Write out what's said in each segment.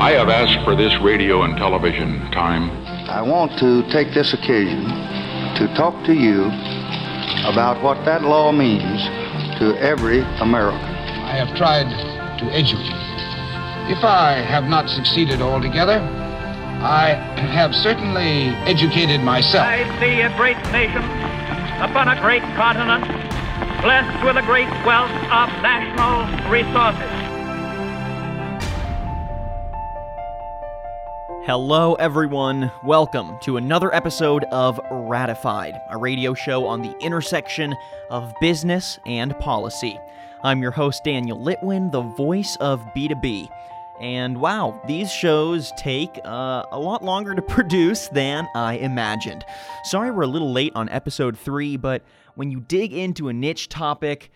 I have asked for this radio and television time. I want to take this occasion to talk to you about what that law means to every American. I have tried to educate. If I have not succeeded altogether, I have certainly educated myself. I see a great nation upon a great continent, blessed with a great wealth of national resources. Hello, everyone. Welcome to another episode of Ratified, a radio show on the intersection of business and policy. I'm your host, Daniel Litwin, the voice of B2B. And wow, these shows take uh, a lot longer to produce than I imagined. Sorry we're a little late on episode 3, but when you dig into a niche topic,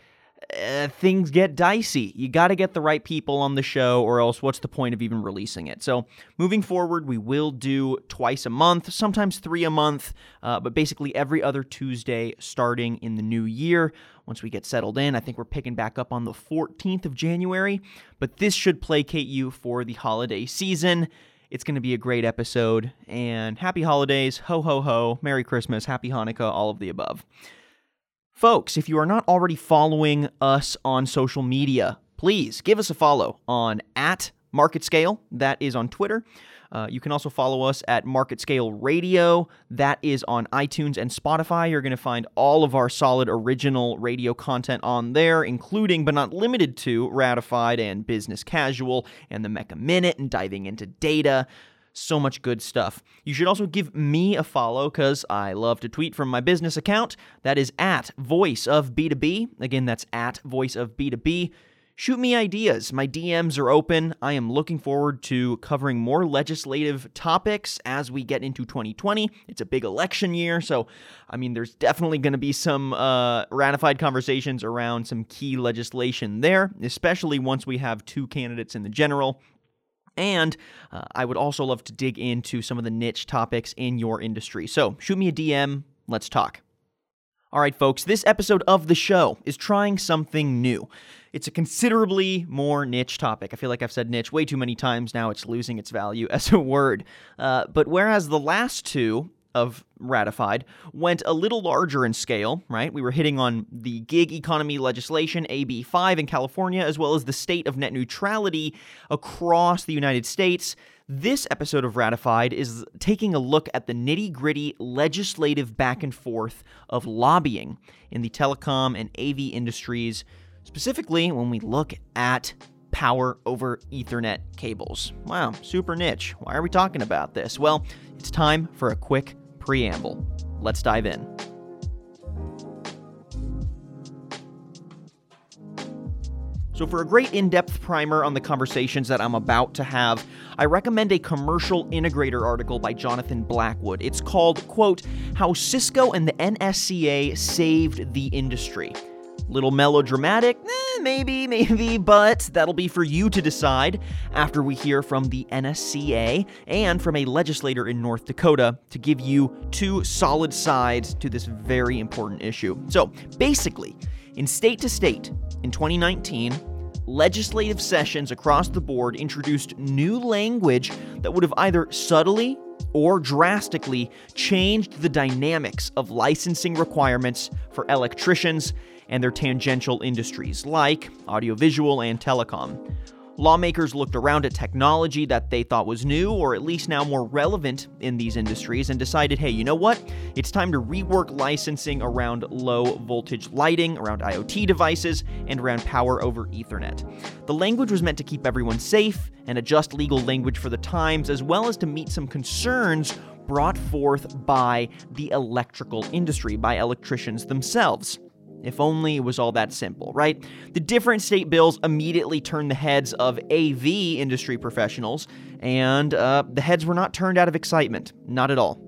uh, things get dicey. You got to get the right people on the show, or else what's the point of even releasing it? So, moving forward, we will do twice a month, sometimes three a month, uh, but basically every other Tuesday starting in the new year. Once we get settled in, I think we're picking back up on the 14th of January, but this should placate you for the holiday season. It's going to be a great episode, and happy holidays, ho ho ho, Merry Christmas, Happy Hanukkah, all of the above. Folks, if you are not already following us on social media, please give us a follow on at Market Scale. That is on Twitter. Uh, you can also follow us at Market Scale Radio. That is on iTunes and Spotify. You're going to find all of our solid original radio content on there, including but not limited to Ratified and Business Casual and the Mecca Minute and diving into data. So much good stuff. You should also give me a follow because I love to tweet from my business account. That is at Voice of B2B. Again, that's at Voice of B2B. Shoot me ideas. My DMs are open. I am looking forward to covering more legislative topics as we get into 2020. It's a big election year, so I mean, there's definitely going to be some uh, ratified conversations around some key legislation there, especially once we have two candidates in the general. And uh, I would also love to dig into some of the niche topics in your industry. So shoot me a DM. Let's talk. All right, folks, this episode of the show is trying something new. It's a considerably more niche topic. I feel like I've said niche way too many times now, it's losing its value as a word. Uh, but whereas the last two of ratified went a little larger in scale, right? We were hitting on the gig economy legislation, AB5 in California, as well as the state of net neutrality across the United States. This episode of Ratified is taking a look at the nitty gritty legislative back and forth of lobbying in the telecom and AV industries, specifically when we look at power over Ethernet cables. Wow, super niche. Why are we talking about this? Well, it's time for a quick preamble. Let's dive in. So, for a great in depth primer on the conversations that I'm about to have, I recommend a commercial integrator article by Jonathan Blackwood. It's called, quote, How Cisco and the NSCA Saved the Industry. Little melodramatic? Eh, maybe, maybe, but that'll be for you to decide after we hear from the NSCA and from a legislator in North Dakota to give you two solid sides to this very important issue. So, basically, in state to state, in 2019, legislative sessions across the board introduced new language that would have either subtly or drastically changed the dynamics of licensing requirements for electricians and their tangential industries, like audiovisual and telecom. Lawmakers looked around at technology that they thought was new or at least now more relevant in these industries and decided hey, you know what? It's time to rework licensing around low voltage lighting, around IoT devices, and around power over Ethernet. The language was meant to keep everyone safe and adjust legal language for the times, as well as to meet some concerns brought forth by the electrical industry, by electricians themselves. If only it was all that simple, right? The different state bills immediately turned the heads of AV industry professionals, and uh, the heads were not turned out of excitement. Not at all.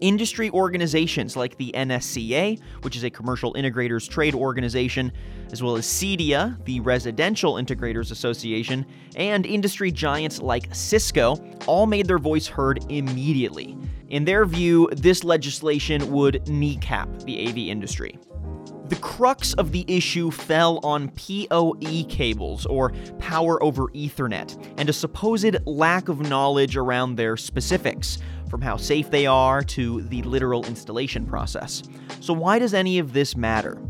Industry organizations like the NSCA, which is a commercial integrators trade organization, as well as CEDIA, the Residential Integrators Association, and industry giants like Cisco, all made their voice heard immediately. In their view, this legislation would kneecap the AV industry. The crux of the issue fell on PoE cables, or Power over Ethernet, and a supposed lack of knowledge around their specifics, from how safe they are to the literal installation process. So, why does any of this matter?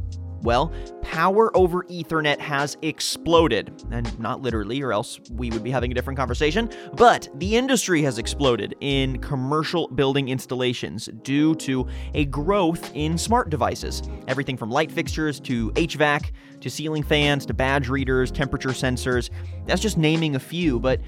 Well, power over Ethernet has exploded. And not literally, or else we would be having a different conversation, but the industry has exploded in commercial building installations due to a growth in smart devices. Everything from light fixtures to HVAC to ceiling fans to badge readers, temperature sensors. That's just naming a few, but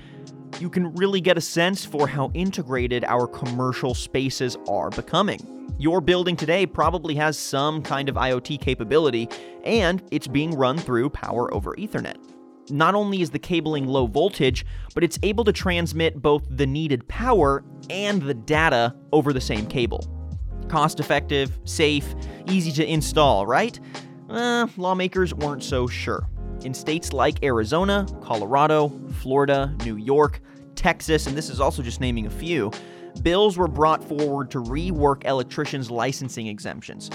you can really get a sense for how integrated our commercial spaces are becoming. Your building today probably has some kind of IoT capability, and it's being run through power over Ethernet. Not only is the cabling low voltage, but it's able to transmit both the needed power and the data over the same cable. Cost effective, safe, easy to install, right? Eh, lawmakers weren't so sure. In states like Arizona, Colorado, Florida, New York, Texas, and this is also just naming a few, bills were brought forward to rework electricians' licensing exemptions,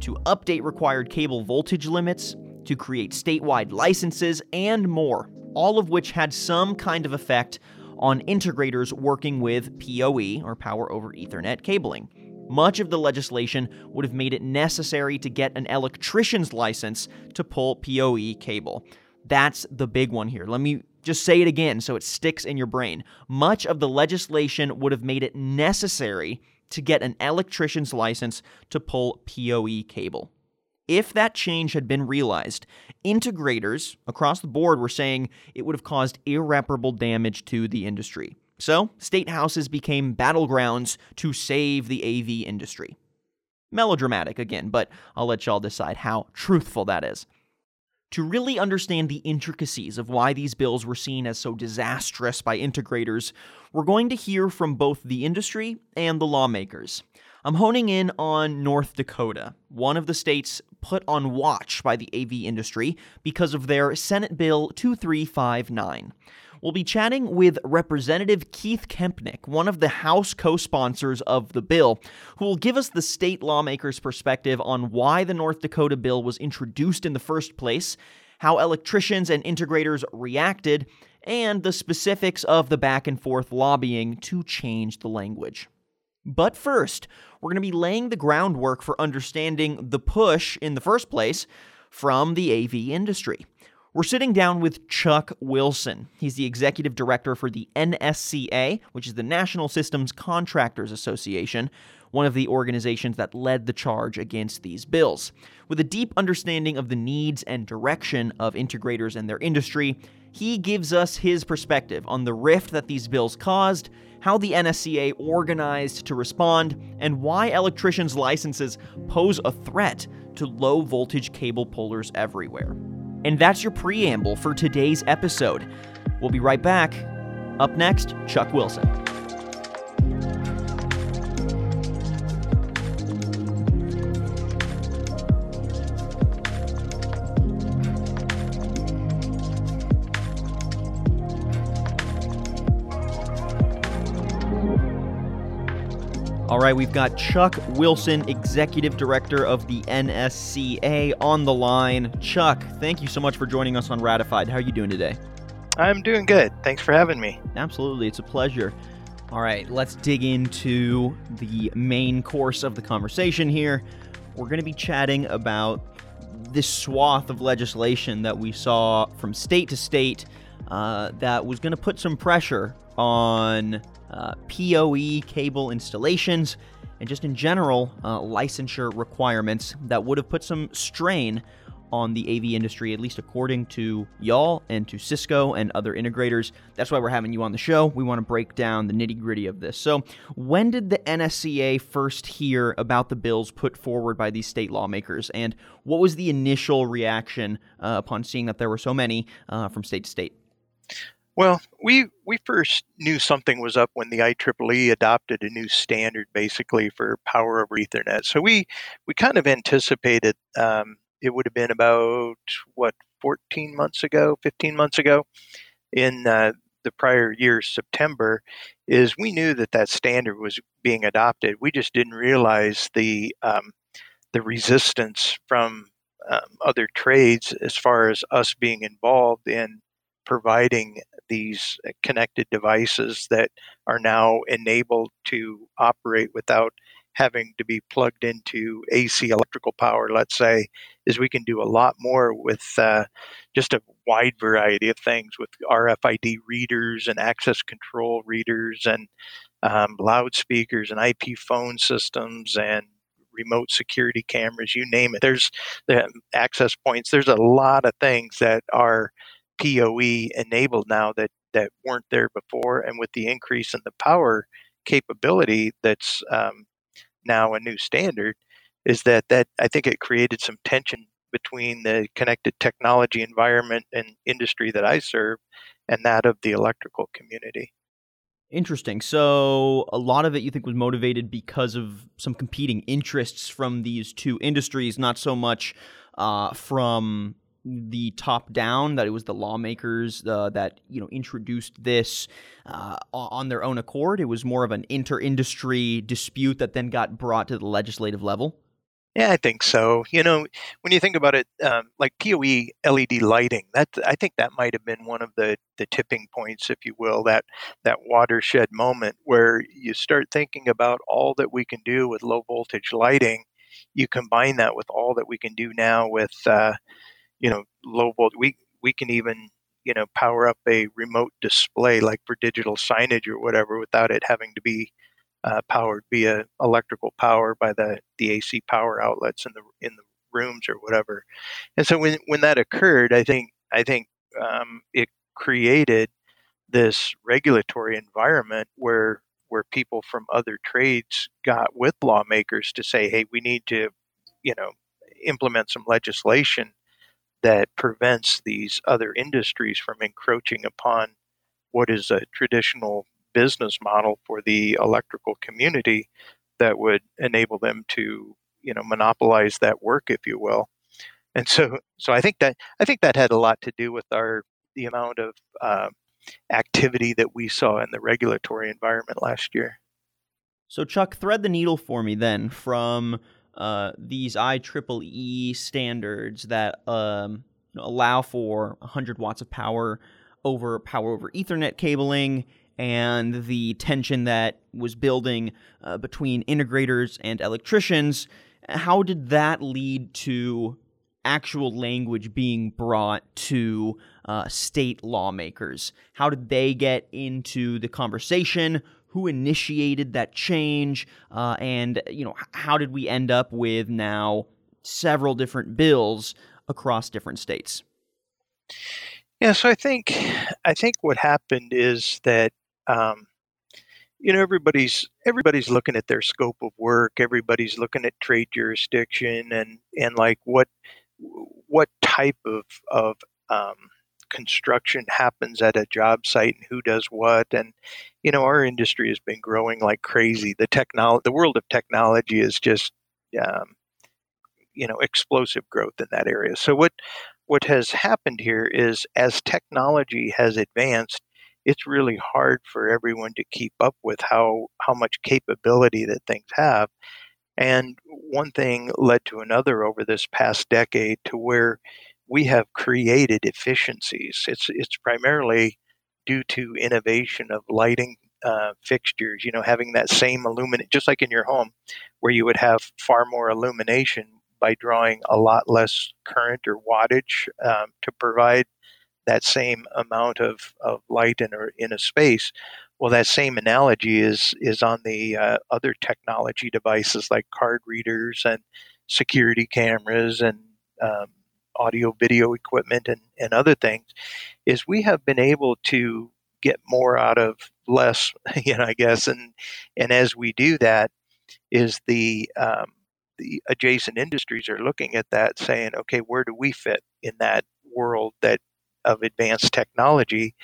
to update required cable voltage limits, to create statewide licenses, and more, all of which had some kind of effect on integrators working with PoE, or Power over Ethernet, cabling. Much of the legislation would have made it necessary to get an electrician's license to pull PoE cable. That's the big one here. Let me just say it again so it sticks in your brain. Much of the legislation would have made it necessary to get an electrician's license to pull PoE cable. If that change had been realized, integrators across the board were saying it would have caused irreparable damage to the industry. So, state houses became battlegrounds to save the AV industry. Melodramatic again, but I'll let y'all decide how truthful that is. To really understand the intricacies of why these bills were seen as so disastrous by integrators, we're going to hear from both the industry and the lawmakers. I'm honing in on North Dakota, one of the states put on watch by the AV industry because of their Senate Bill 2359. We'll be chatting with Representative Keith Kempenich, one of the House co sponsors of the bill, who will give us the state lawmakers' perspective on why the North Dakota bill was introduced in the first place, how electricians and integrators reacted, and the specifics of the back and forth lobbying to change the language. But first, we're going to be laying the groundwork for understanding the push in the first place from the AV industry. We're sitting down with Chuck Wilson. He's the executive director for the NSCA, which is the National Systems Contractors Association, one of the organizations that led the charge against these bills. With a deep understanding of the needs and direction of integrators and their industry, he gives us his perspective on the rift that these bills caused, how the NSCA organized to respond, and why electricians' licenses pose a threat to low voltage cable pullers everywhere. And that's your preamble for today's episode. We'll be right back. Up next, Chuck Wilson. All right, we've got Chuck Wilson, Executive Director of the NSCA, on the line. Chuck, thank you so much for joining us on Ratified. How are you doing today? I'm doing good. Thanks for having me. Absolutely, it's a pleasure. All right, let's dig into the main course of the conversation here. We're going to be chatting about this swath of legislation that we saw from state to state uh, that was going to put some pressure on uh, PoE cable installations, and just in general, uh, licensure requirements that would have put some strain on the AV industry, at least according to y'all and to Cisco and other integrators. That's why we're having you on the show. We want to break down the nitty gritty of this. So, when did the NSCA first hear about the bills put forward by these state lawmakers, and what was the initial reaction uh, upon seeing that there were so many uh, from state to state? Well, we we first knew something was up when the IEEE adopted a new standard, basically for power over Ethernet. So we we kind of anticipated um, it would have been about what 14 months ago, 15 months ago, in uh, the prior year September, is we knew that that standard was being adopted. We just didn't realize the um, the resistance from um, other trades as far as us being involved in providing these connected devices that are now enabled to operate without having to be plugged into AC electrical power, let's say, is we can do a lot more with uh, just a wide variety of things with RFID readers and access control readers and um, loudspeakers and IP phone systems and remote security cameras, you name it. There's the access points. There's a lot of things that are PoE enabled now that that weren't there before, and with the increase in the power capability that's um, now a new standard, is that that I think it created some tension between the connected technology environment and industry that I serve and that of the electrical community. Interesting. So, a lot of it you think was motivated because of some competing interests from these two industries, not so much uh, from the top down that it was the lawmakers uh, that you know introduced this uh, on their own accord. It was more of an inter-industry dispute that then got brought to the legislative level. Yeah, I think so. You know, when you think about it, um, like PoE LED lighting, that I think that might have been one of the the tipping points, if you will, that that watershed moment where you start thinking about all that we can do with low voltage lighting. You combine that with all that we can do now with, uh, you know, low volt. We we can even you know power up a remote display like for digital signage or whatever without it having to be uh, powered via electrical power by the, the AC power outlets in the in the rooms or whatever. And so when when that occurred, I think I think um, it created this regulatory environment where where people from other trades got with lawmakers to say, hey, we need to, you know, implement some legislation that prevents these other industries from encroaching upon what is a traditional business model for the electrical community that would enable them to you know monopolize that work if you will. And so so i think that i think that had a lot to do with our the amount of uh, activity that we saw in the regulatory environment last year. So chuck thread the needle for me then from uh, these IEEE standards that um, allow for 100 watts of power over power over Ethernet cabling and the tension that was building uh, between integrators and electricians, how did that lead to actual language being brought to uh, state lawmakers? How did they get into the conversation? Who initiated that change? Uh, and you know, how did we end up with now several different bills across different states? Yeah, so I think I think what happened is that um, you know everybody's everybody's looking at their scope of work everybody's looking at trade jurisdiction and and like what what type of of um, construction happens at a job site and who does what and you know our industry has been growing like crazy. The technology the world of technology is just um, you know explosive growth in that area. So what what has happened here is as technology has advanced it's really hard for everyone to keep up with how how much capability that things have. And one thing led to another over this past decade to where we have created efficiencies it's it's primarily due to innovation of lighting uh, fixtures you know having that same illuminate just like in your home where you would have far more illumination by drawing a lot less current or wattage um, to provide that same amount of, of light in a, in a space. Well, that same analogy is is on the uh, other technology devices like card readers and security cameras and um, audio video equipment and, and other things. Is we have been able to get more out of less, you know, I guess, and and as we do that, is the um, the adjacent industries are looking at that, saying, okay, where do we fit in that world that of advanced technology.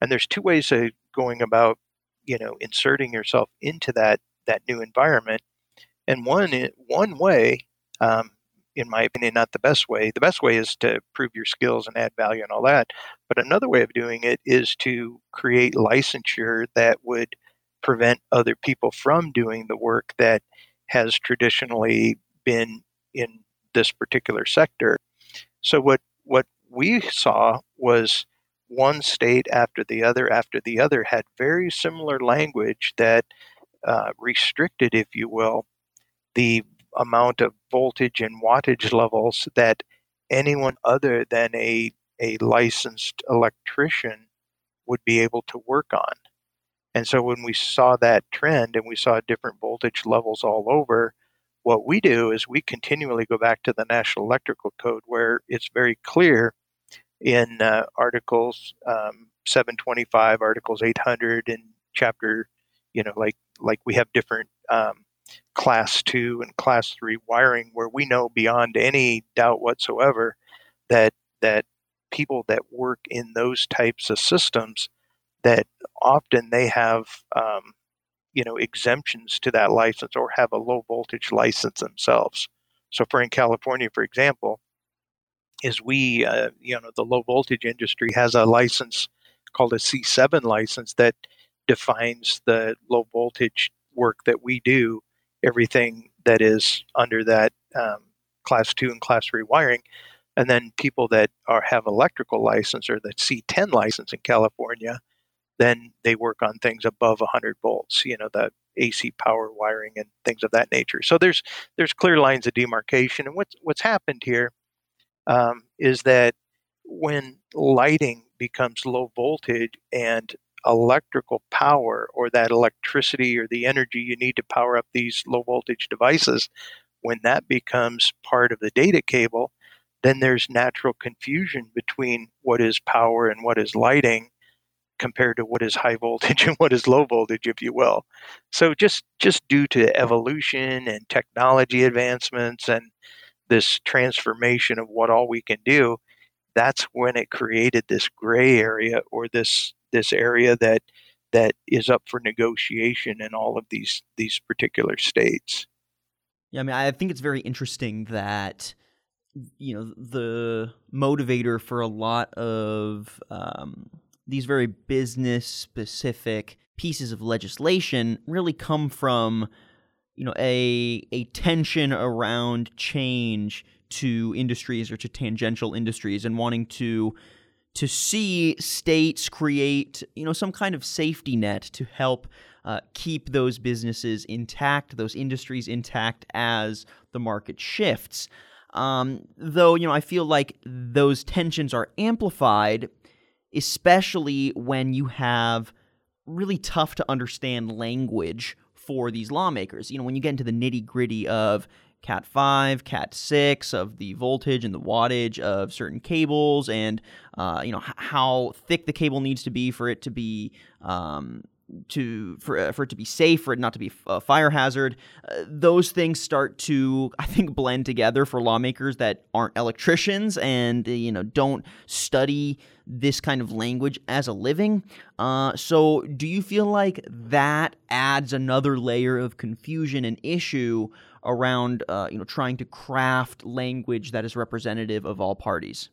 And there's two ways of going about, you know, inserting yourself into that that new environment. And one one way, um, in my opinion, not the best way. The best way is to prove your skills and add value and all that. But another way of doing it is to create licensure that would prevent other people from doing the work that has traditionally been in this particular sector. So what what we saw was one state after the other after the other had very similar language that uh, restricted, if you will, the amount of voltage and wattage levels that anyone other than a, a licensed electrician would be able to work on. And so when we saw that trend and we saw different voltage levels all over, what we do is we continually go back to the National Electrical Code where it's very clear in uh, Articles um, 725, Articles 800, and Chapter, you know, like like we have different um, Class Two and Class Three wiring where we know beyond any doubt whatsoever that that people that work in those types of systems that often they have um, you know exemptions to that license or have a low voltage license themselves. So for in California, for example, is we, uh, you know, the low voltage industry has a license called a C7 license that defines the low voltage work that we do, everything that is under that um, class two and class three wiring. And then people that are have electrical license or the C10 license in California, then they work on things above 100 volts. You know, the AC power wiring and things of that nature. So there's there's clear lines of demarcation. And what's what's happened here um, is that when lighting becomes low voltage and electrical power or that electricity or the energy you need to power up these low voltage devices, when that becomes part of the data cable, then there's natural confusion between what is power and what is lighting compared to what is high voltage and what is low voltage if you will. So just just due to evolution and technology advancements and this transformation of what all we can do, that's when it created this gray area or this this area that that is up for negotiation in all of these these particular states. Yeah, I mean, I think it's very interesting that you know the motivator for a lot of um, these very business specific pieces of legislation really come from you know a a tension around change to industries or to tangential industries and wanting to to see states create you know some kind of safety net to help uh, keep those businesses intact, those industries intact as the market shifts. Um, though you know, I feel like those tensions are amplified, especially when you have really tough to understand language for these lawmakers. You know, when you get into the nitty gritty of Cat 5, Cat 6, of the voltage and the wattage of certain cables, and, uh, you know, h- how thick the cable needs to be for it to be. Um, to for uh, for it to be safe, for it not to be a fire hazard, uh, those things start to I think blend together for lawmakers that aren't electricians and you know don't study this kind of language as a living. Uh, so, do you feel like that adds another layer of confusion and issue around, uh, you know, trying to craft language that is representative of all parties?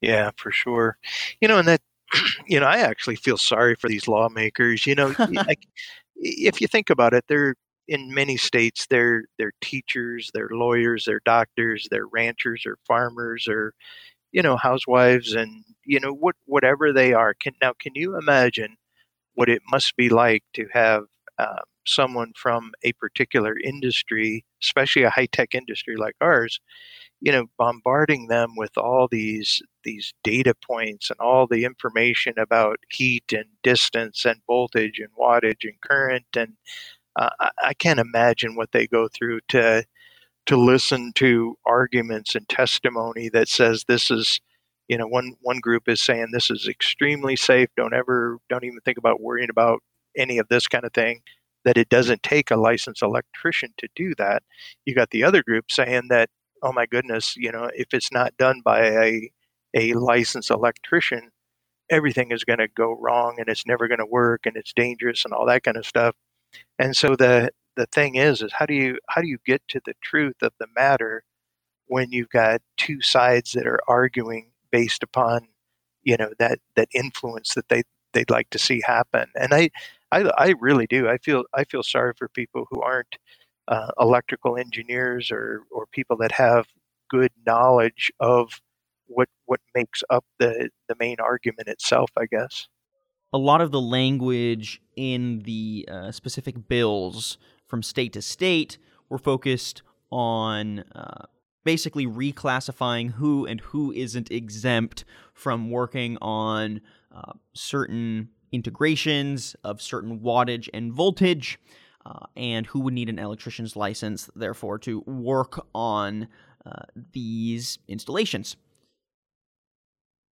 Yeah, for sure. You know, and that, you know, I actually feel sorry for these lawmakers. You know, like if you think about it, they're in many states they're they're teachers, they're lawyers, they're doctors, they're ranchers or farmers or you know housewives and you know what whatever they are can now can you imagine what it must be like to have uh, someone from a particular industry especially a high-tech industry like ours you know bombarding them with all these these data points and all the information about heat and distance and voltage and wattage and current and uh, I can't imagine what they go through to to listen to arguments and testimony that says this is you know one one group is saying this is extremely safe don't ever don't even think about worrying about any of this kind of thing that it doesn't take a licensed electrician to do that. You got the other group saying that oh my goodness you know if it's not done by a a licensed electrician everything is going to go wrong and it's never going to work and it's dangerous and all that kind of stuff. And so the the thing is is how do you how do you get to the truth of the matter when you've got two sides that are arguing based upon you know that that influence that they they'd like to see happen? And i i, I really do i feel i feel sorry for people who aren't uh, electrical engineers or or people that have good knowledge of what what makes up the the main argument itself, I guess. A lot of the language in the uh, specific bills from state to state were focused on uh, basically reclassifying who and who isn't exempt from working on uh, certain integrations of certain wattage and voltage, uh, and who would need an electrician's license, therefore, to work on uh, these installations.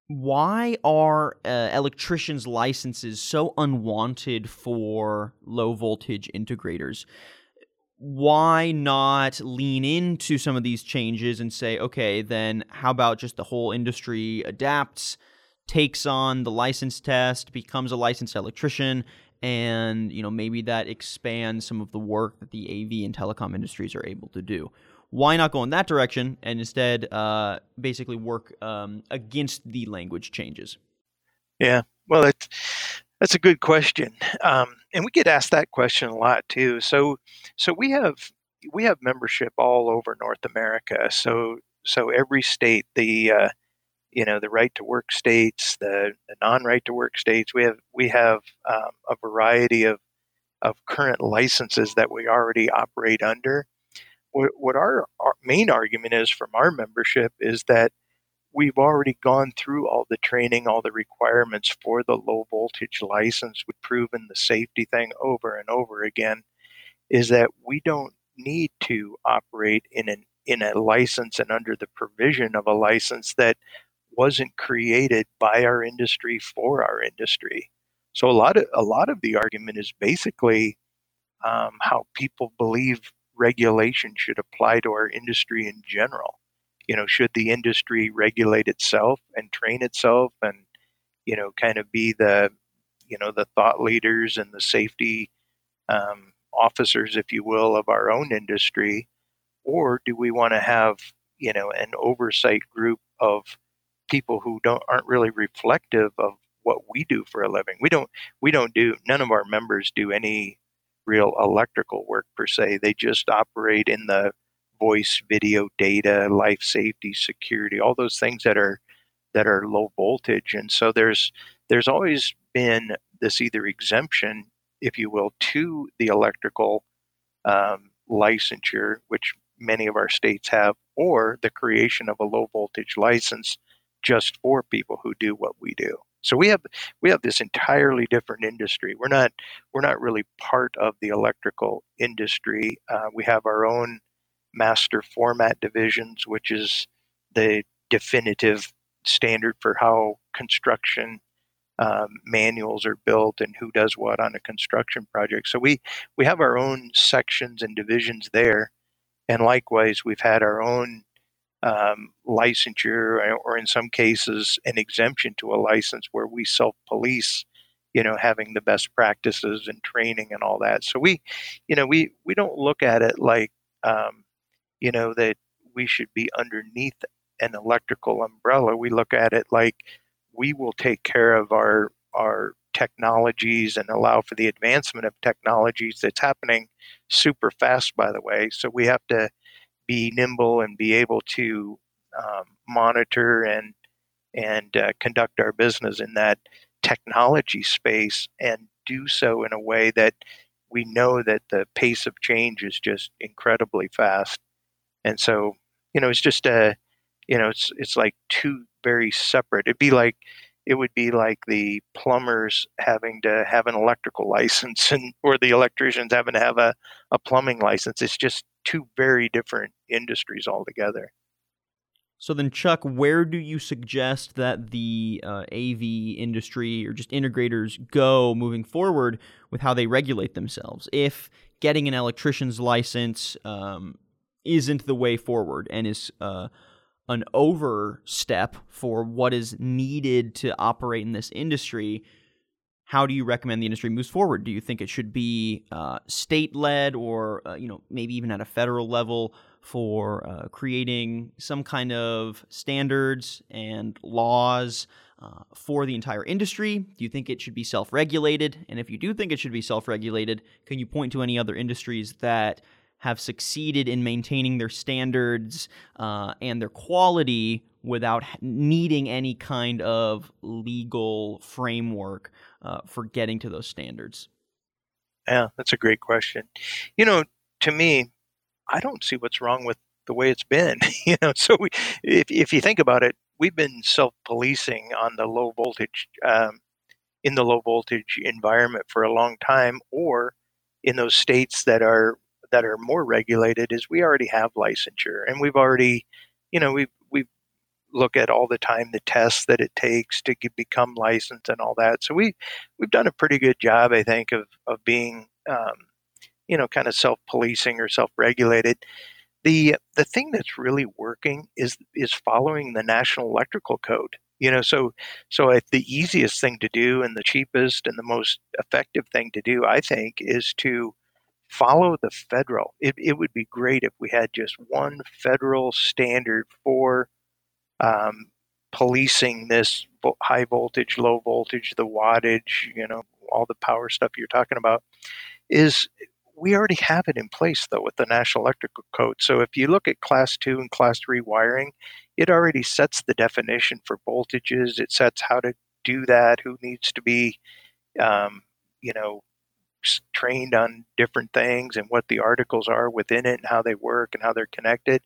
Why are uh, electricians' licenses so unwanted for low voltage integrators? why not lean into some of these changes and say, okay, then how about just the whole industry adapts, takes on the license test, becomes a licensed electrician, and you know maybe that expands some of the work that the AV and telecom industries are able to do. Why not go in that direction and instead uh, basically work um, against the language changes? Yeah, well, it's that's a good question, um, and we get asked that question a lot too. So, so we have we have membership all over North America. So, so every state, the uh, you know the right to work states, the, the non-right to work states, we have we have um, a variety of of current licenses that we already operate under. What, what our, our main argument is from our membership is that we've already gone through all the training, all the requirements for the low voltage license. We've proven the safety thing over and over again. Is that we don't need to operate in an in a license and under the provision of a license that wasn't created by our industry for our industry. So a lot of a lot of the argument is basically um, how people believe regulation should apply to our industry in general you know, should the industry regulate itself and train itself and, you know, kind of be the, you know, the thought leaders and the safety um, officers, if you will, of our own industry? Or do we want to have, you know, an oversight group of people who don't aren't really reflective of what we do for a living? We don't we don't do none of our members do any real electrical work per se. They just operate in the voice, video, data, life safety, security, all those things that are that are low voltage. And so there's there's always been this either exemption, if you will, to the electrical um, licensure, which many of our states have, or the creation of a low voltage license just for people who do what we do. So we have we have this entirely different industry. We're not we're not really part of the electrical industry. Uh, we have our own master format divisions, which is the definitive standard for how construction um, manuals are built and who does what on a construction project. So we we have our own sections and divisions there, and likewise we've had our own um, licensure, or in some cases an exemption to a license where we self police. You know, having the best practices and training and all that. So we, you know, we we don't look at it like um, you know, that we should be underneath an electrical umbrella. We look at it like we will take care of our our technologies and allow for the advancement of technologies that's happening super fast by the way so we have to be nimble and be able to um, monitor and and uh, conduct our business in that technology space and do so in a way that we know that the pace of change is just incredibly fast. And so you know it's just a you know it's it's like two very separate it'd be like it would be like the plumbers having to have an electrical license and or the electricians having to have a, a plumbing license. It's just two very different industries altogether. So then chuck where do you suggest that the uh, av industry or just integrators go moving forward with how they regulate themselves if getting an electrician's license um, isn't the way forward and is uh, an overstep for what is needed to operate in this industry, how do you recommend the industry moves forward? Do you think it should be uh, state led or uh, you know maybe even at a federal level for uh, creating some kind of standards and laws uh, for the entire industry? Do you think it should be self regulated? And if you do think it should be self regulated, can you point to any other industries that have succeeded in maintaining their standards uh, and their quality without needing any kind of legal framework uh, for getting to those standards? Yeah, that's a great question. You know, to me, I don't see what's wrong with the way it's been. you know, so we, if if you think about it, we've been self-policing on the low voltage um, in the low voltage environment for a long time, or in those states that are that are more regulated, is we already have licensure, and we've already, you know, we've we've look at all the time the tests that it takes to get, become licensed and all that. So we we've done a pretty good job, I think, of of being, um, you know, kind of self-policing or self-regulated. The the thing that's really working is is following the National Electrical Code. You know, so so the easiest thing to do and the cheapest and the most effective thing to do, I think, is to follow the federal. It, it would be great if we had just one federal standard for um, policing this high voltage, low voltage, the wattage, you know, all the power stuff you're talking about, is we already have it in place though with the National Electrical Code. So if you look at class two and class three wiring, it already sets the definition for voltages. It sets how to do that, who needs to be, um, you know, trained on different things and what the articles are within it and how they work and how they're connected.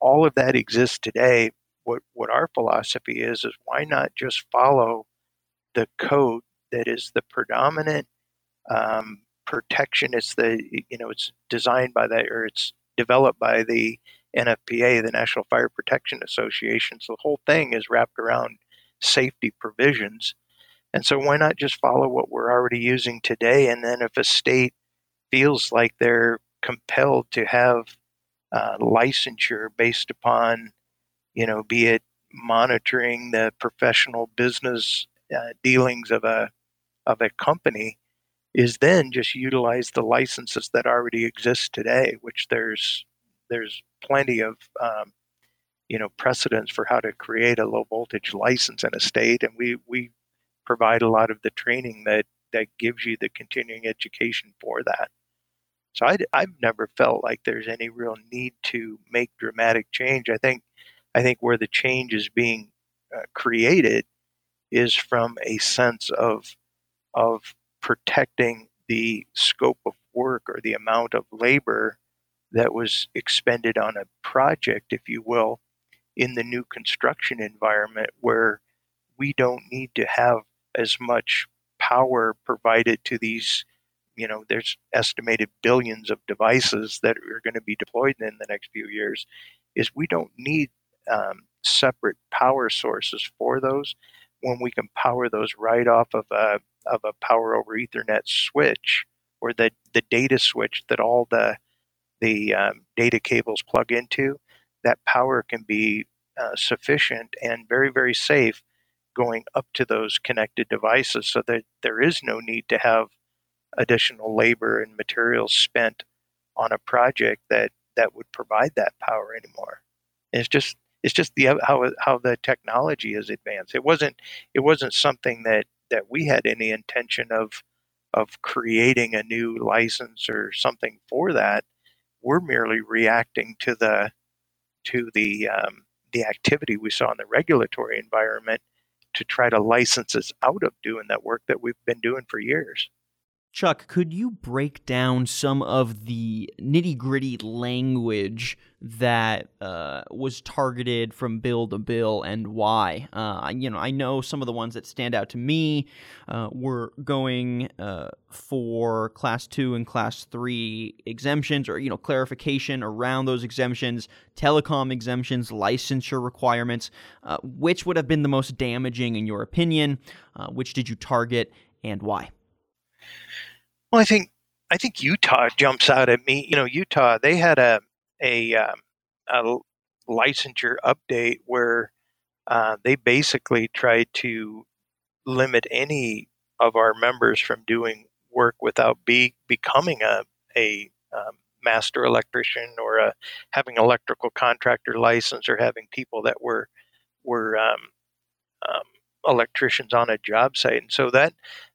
All of that exists today, what what our philosophy is is why not just follow the code that is the predominant um, protection. It's the you know it's designed by that or it's developed by the NFPA, the National Fire Protection Association. So the whole thing is wrapped around safety provisions. And so why not just follow what we're already using today? And then if a state feels like they're compelled to have uh, licensure based upon you know, be it monitoring the professional business uh, dealings of a of a company, is then just utilize the licenses that already exist today, which there's there's plenty of um, you know precedents for how to create a low voltage license in a state, and we we provide a lot of the training that that gives you the continuing education for that. So I, I've never felt like there's any real need to make dramatic change. I think I think where the change is being uh, created is from a sense of of protecting the scope of work or the amount of labor that was expended on a project, if you will, in the new construction environment where we don't need to have as much power provided to these you know there's estimated billions of devices that are going to be deployed in the next few years is we don't need um, separate power sources for those when we can power those right off of a of a power over Ethernet switch or the the data switch that all the the um, data cables plug into, that power can be uh, sufficient and very very safe going up to those connected devices, so that there is no need to have additional labor and materials spent on a project that that would provide that power anymore. And it's just it's just the how how the technology has advanced. It wasn't it wasn't something that that we had any intention of of creating a new license or something for that. We're merely reacting to the to the um, the activity we saw in the regulatory environment to try to license us out of doing that work that we've been doing for years. Chuck, could you break down some of the nitty gritty language that uh, was targeted from bill to bill and why? Uh, you know, I know some of the ones that stand out to me uh, were going uh, for class two and class three exemptions or, you know, clarification around those exemptions, telecom exemptions, licensure requirements. Uh, which would have been the most damaging in your opinion? Uh, which did you target and why? Well, I think I think Utah jumps out at me. You know, Utah they had a a, um, a licensure update where uh, they basically tried to limit any of our members from doing work without be becoming a a um, master electrician or having electrical contractor license or having people that were were um, um, electricians on a job site, and so that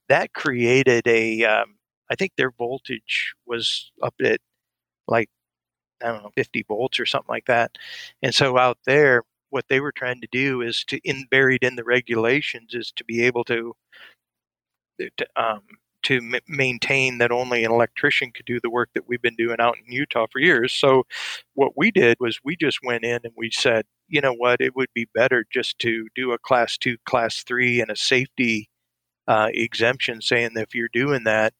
that created a um, I think their voltage was up at like I don't know 50 volts or something like that. And so out there, what they were trying to do is to in buried in the regulations is to be able to to, um, to m- maintain that only an electrician could do the work that we've been doing out in Utah for years. So, what we did was we just went in and we said, you know what, it would be better just to do a class two, class three, and a safety uh, exemption saying that if you're doing that,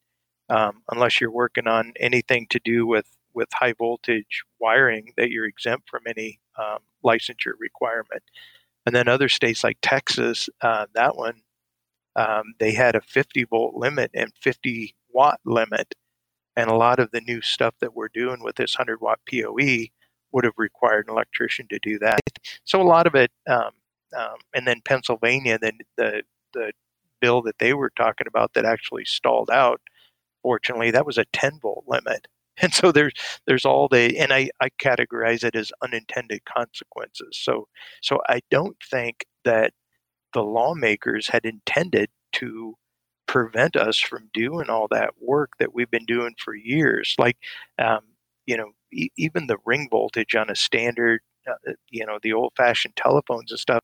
um, unless you're working on anything to do with with high voltage wiring, that you're exempt from any um, licensure requirement. And then other states like Texas, uh, that one um, they had a 50 volt limit and 50 watt limit. And a lot of the new stuff that we're doing with this 100 watt PoE would have required an electrician to do that. So a lot of it, um, um, and then Pennsylvania, then the the bill that they were talking about that actually stalled out. Fortunately, that was a 10 volt limit. And so there's there's all the and I, I categorize it as unintended consequences. So so I don't think that the lawmakers had intended to prevent us from doing all that work that we've been doing for years. Like, um, you know, e- even the ring voltage on a standard, uh, you know, the old-fashioned telephones and stuff.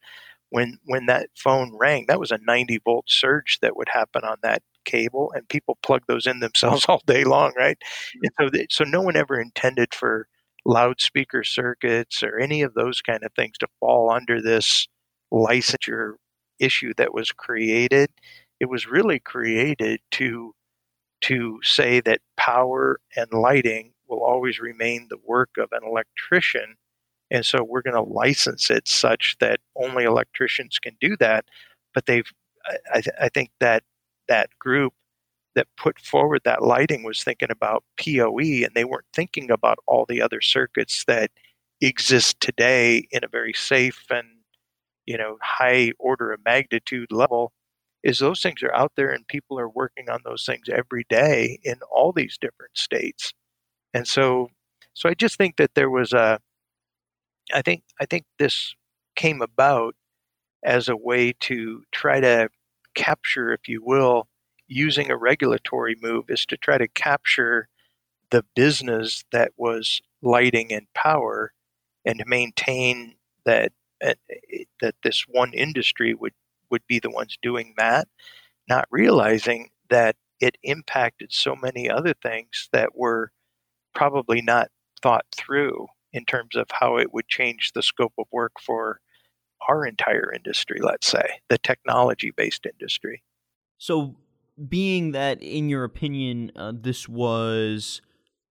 When when that phone rang, that was a 90 volt surge that would happen on that cable, and people plug those in themselves all day long, right? Mm-hmm. And so, they, so no one ever intended for loudspeaker circuits or any of those kind of things to fall under this licensure issue that was created. It was really created to to say that power and lighting will always remain the work of an electrician. And so we're going to license it such that only electricians can do that. But they've, I, I think that that group that put forward that lighting was thinking about PoE and they weren't thinking about all the other circuits that exist today in a very safe and you know high order of magnitude level is those things are out there and people are working on those things every day in all these different states and so so i just think that there was a i think i think this came about as a way to try to capture if you will using a regulatory move is to try to capture the business that was lighting and power and to maintain that uh, that this one industry would would be the ones doing that, not realizing that it impacted so many other things that were probably not thought through in terms of how it would change the scope of work for our entire industry, let's say, the technology based industry. So, being that, in your opinion, uh, this was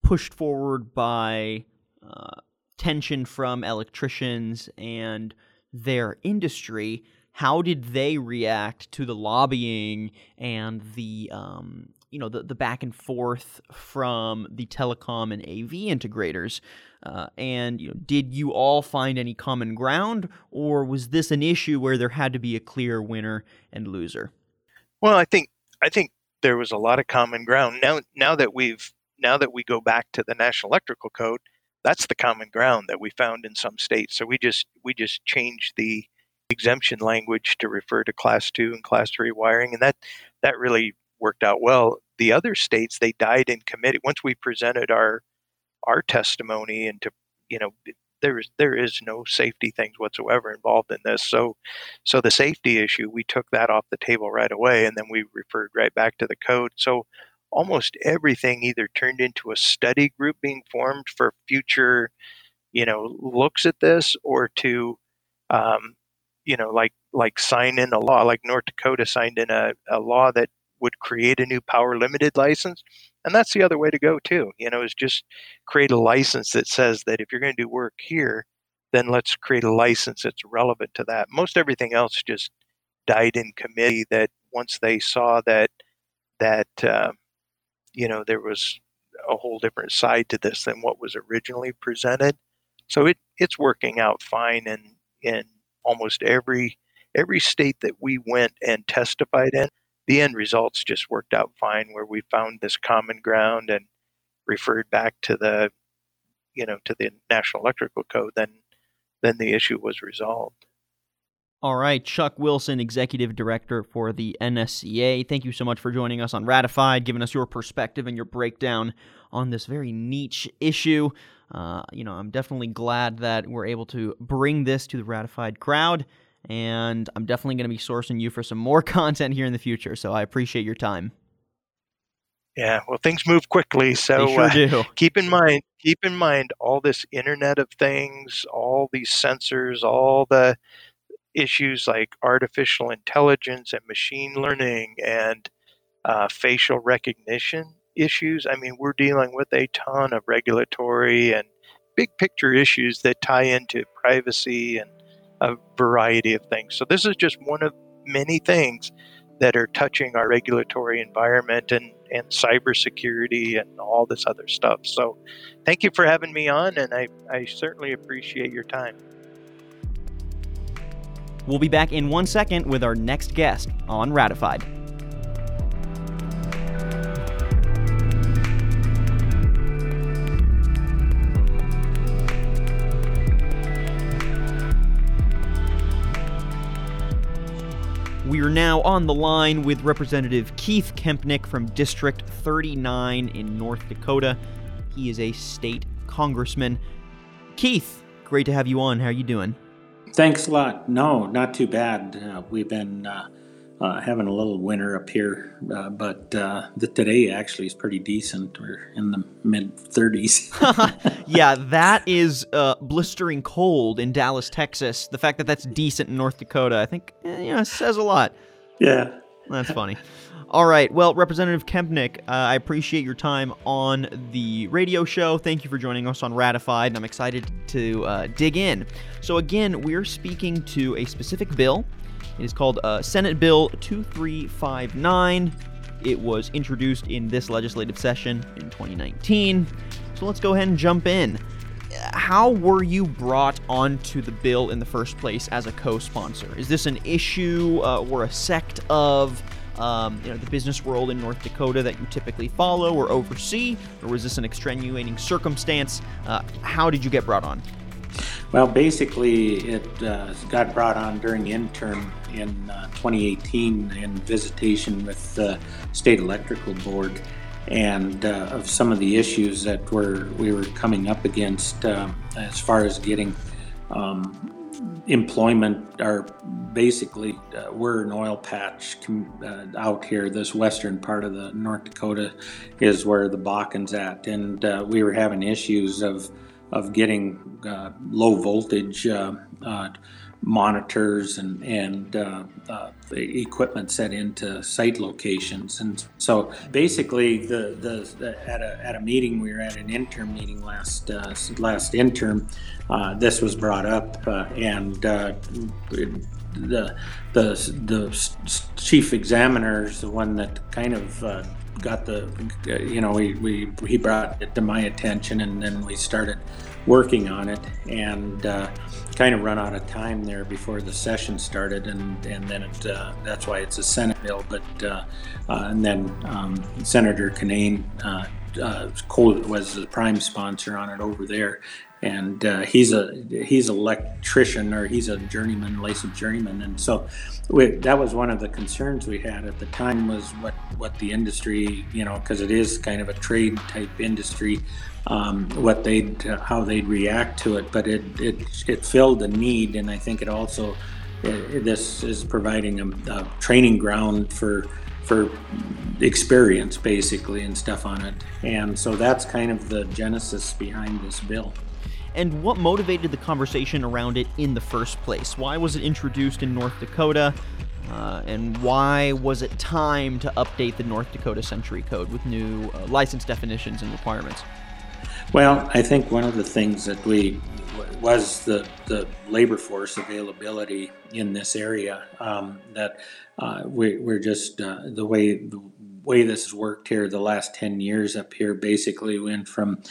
pushed forward by uh, tension from electricians and their industry, how did they react to the lobbying and the um, you know the, the back and forth from the telecom and AV integrators? Uh, and you know, did you all find any common ground, or was this an issue where there had to be a clear winner and loser? Well, I think I think there was a lot of common ground. Now, now that we've now that we go back to the National Electrical Code, that's the common ground that we found in some states. So we just we just changed the exemption language to refer to class two and class three wiring, and that that really worked out well. The other states they died in committee once we presented our our testimony and to you know there is there is no safety things whatsoever involved in this. So so the safety issue we took that off the table right away, and then we referred right back to the code. So almost everything either turned into a study group being formed for future, you know, looks at this, or to, um, you know, like like sign in a law, like North Dakota signed in a, a law that would create a new power limited license. And that's the other way to go too. You know, is just create a license that says that if you're going to do work here, then let's create a license that's relevant to that. Most everything else just died in committee. That once they saw that that uh, you know, there was a whole different side to this than what was originally presented. So it, it's working out fine in, in almost every every state that we went and testified in. The end results just worked out fine where we found this common ground and referred back to the you know to the National Electrical Code, then then the issue was resolved. All right, Chuck Wilson, Executive Director for the NSCA. Thank you so much for joining us on Ratified, giving us your perspective and your breakdown on this very niche issue. Uh, you know, I'm definitely glad that we're able to bring this to the Ratified crowd, and I'm definitely going to be sourcing you for some more content here in the future. So I appreciate your time. Yeah, well, things move quickly, so sure uh, keep in mind keep in mind all this Internet of Things, all these sensors, all the issues like artificial intelligence and machine learning and uh, facial recognition issues. I mean, we're dealing with a ton of regulatory and big picture issues that tie into privacy and a variety of things. So this is just one of many things that are touching our regulatory environment and, and cybersecurity and all this other stuff. So thank you for having me on, and I, I certainly appreciate your time. We'll be back in one second with our next guest on Ratified. We are now on the line with Representative Keith Kempenich from District 39 in North Dakota. He is a state congressman. Keith, great to have you on. How are you doing? Thanks a lot. No, not too bad. Uh, we've been uh, uh, having a little winter up here, uh, but uh, the, today actually is pretty decent. We're in the mid 30s. yeah, that is uh, blistering cold in Dallas, Texas. The fact that that's decent in North Dakota, I think, eh, you know, says a lot. yeah. That's funny. All right. Well, Representative Kempenich, uh, I appreciate your time on the radio show. Thank you for joining us on Ratified, and I'm excited to uh, dig in. So, again, we're speaking to a specific bill. It is called uh, Senate Bill 2359. It was introduced in this legislative session in 2019. So, let's go ahead and jump in. How were you brought onto the bill in the first place as a co-sponsor? Is this an issue uh, or a sect of um, you know, the business world in North Dakota that you typically follow or oversee, or was this an extenuating circumstance? Uh, how did you get brought on? Well, basically, it uh, got brought on during interim in uh, 2018 in visitation with the State Electrical Board. And uh, of some of the issues that were we were coming up against um, as far as getting um, employment are basically uh, we're an oil patch uh, out here. This western part of the north dakota is where the bakken's at. And uh, we were having issues of of getting uh, low voltage uh, uh, monitors and and uh, uh, equipment set into site locations. And so basically the, the, the at a at a meeting we were at an interim meeting last last interim. This was brought up and uh, the the the chief examiner is the one that kind of got the you know we, we he brought it to my attention and then we started working on it and uh, kind of run out of time there before the session started and and then it uh, that's why it's a senate bill but uh, uh and then um, senator Kinane uh, uh, was the prime sponsor on it over there and uh, he's a he's an electrician or he's a journeyman licensed journeyman. And so we, that was one of the concerns we had at the time was what what the industry you know because it is kind of a trade type industry um, what they'd uh, how they'd react to it. But it it it filled the need and I think it also uh, this is providing a, a training ground for for experience basically and stuff on it. And so that's kind of the genesis behind this bill and what motivated the conversation around it in the first place? Why was it introduced in North Dakota? Uh, and why was it time to update the North Dakota Century Code with new uh, license definitions and requirements? Well, I think one of the things that we was the, the labor force availability in this area. Um, that uh, we, we're just uh, the way the way this has worked here the last ten years up here basically went from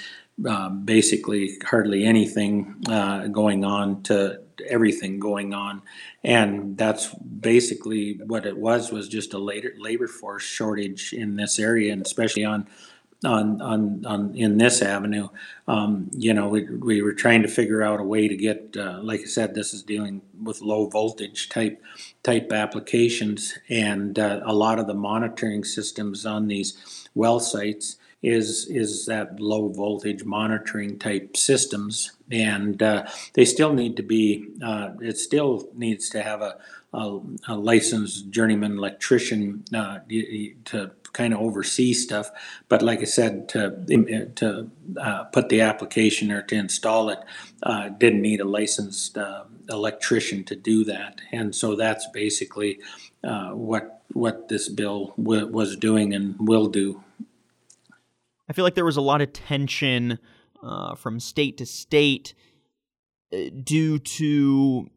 um, basically hardly anything uh, going on to everything going on and that's basically what it was was just a later labor force shortage in this area and especially on on on on in this avenue. Um, you know, we, we were trying to figure out a way to get, uh, like I said, this is dealing with low voltage type type applications, and uh, a lot of the monitoring systems on these well sites is is that low voltage monitoring type systems, and uh, they still need to be. Uh, it still needs to have a, a, a licensed journeyman electrician uh, to kind of oversee stuff. But like I said, to to uh, put the application or to install it, uh, didn't need a licensed uh, electrician to do that, and so that's basically uh, what what this bill w- was doing and will do. I feel like there was a lot of tension uh, from state to state uh, due to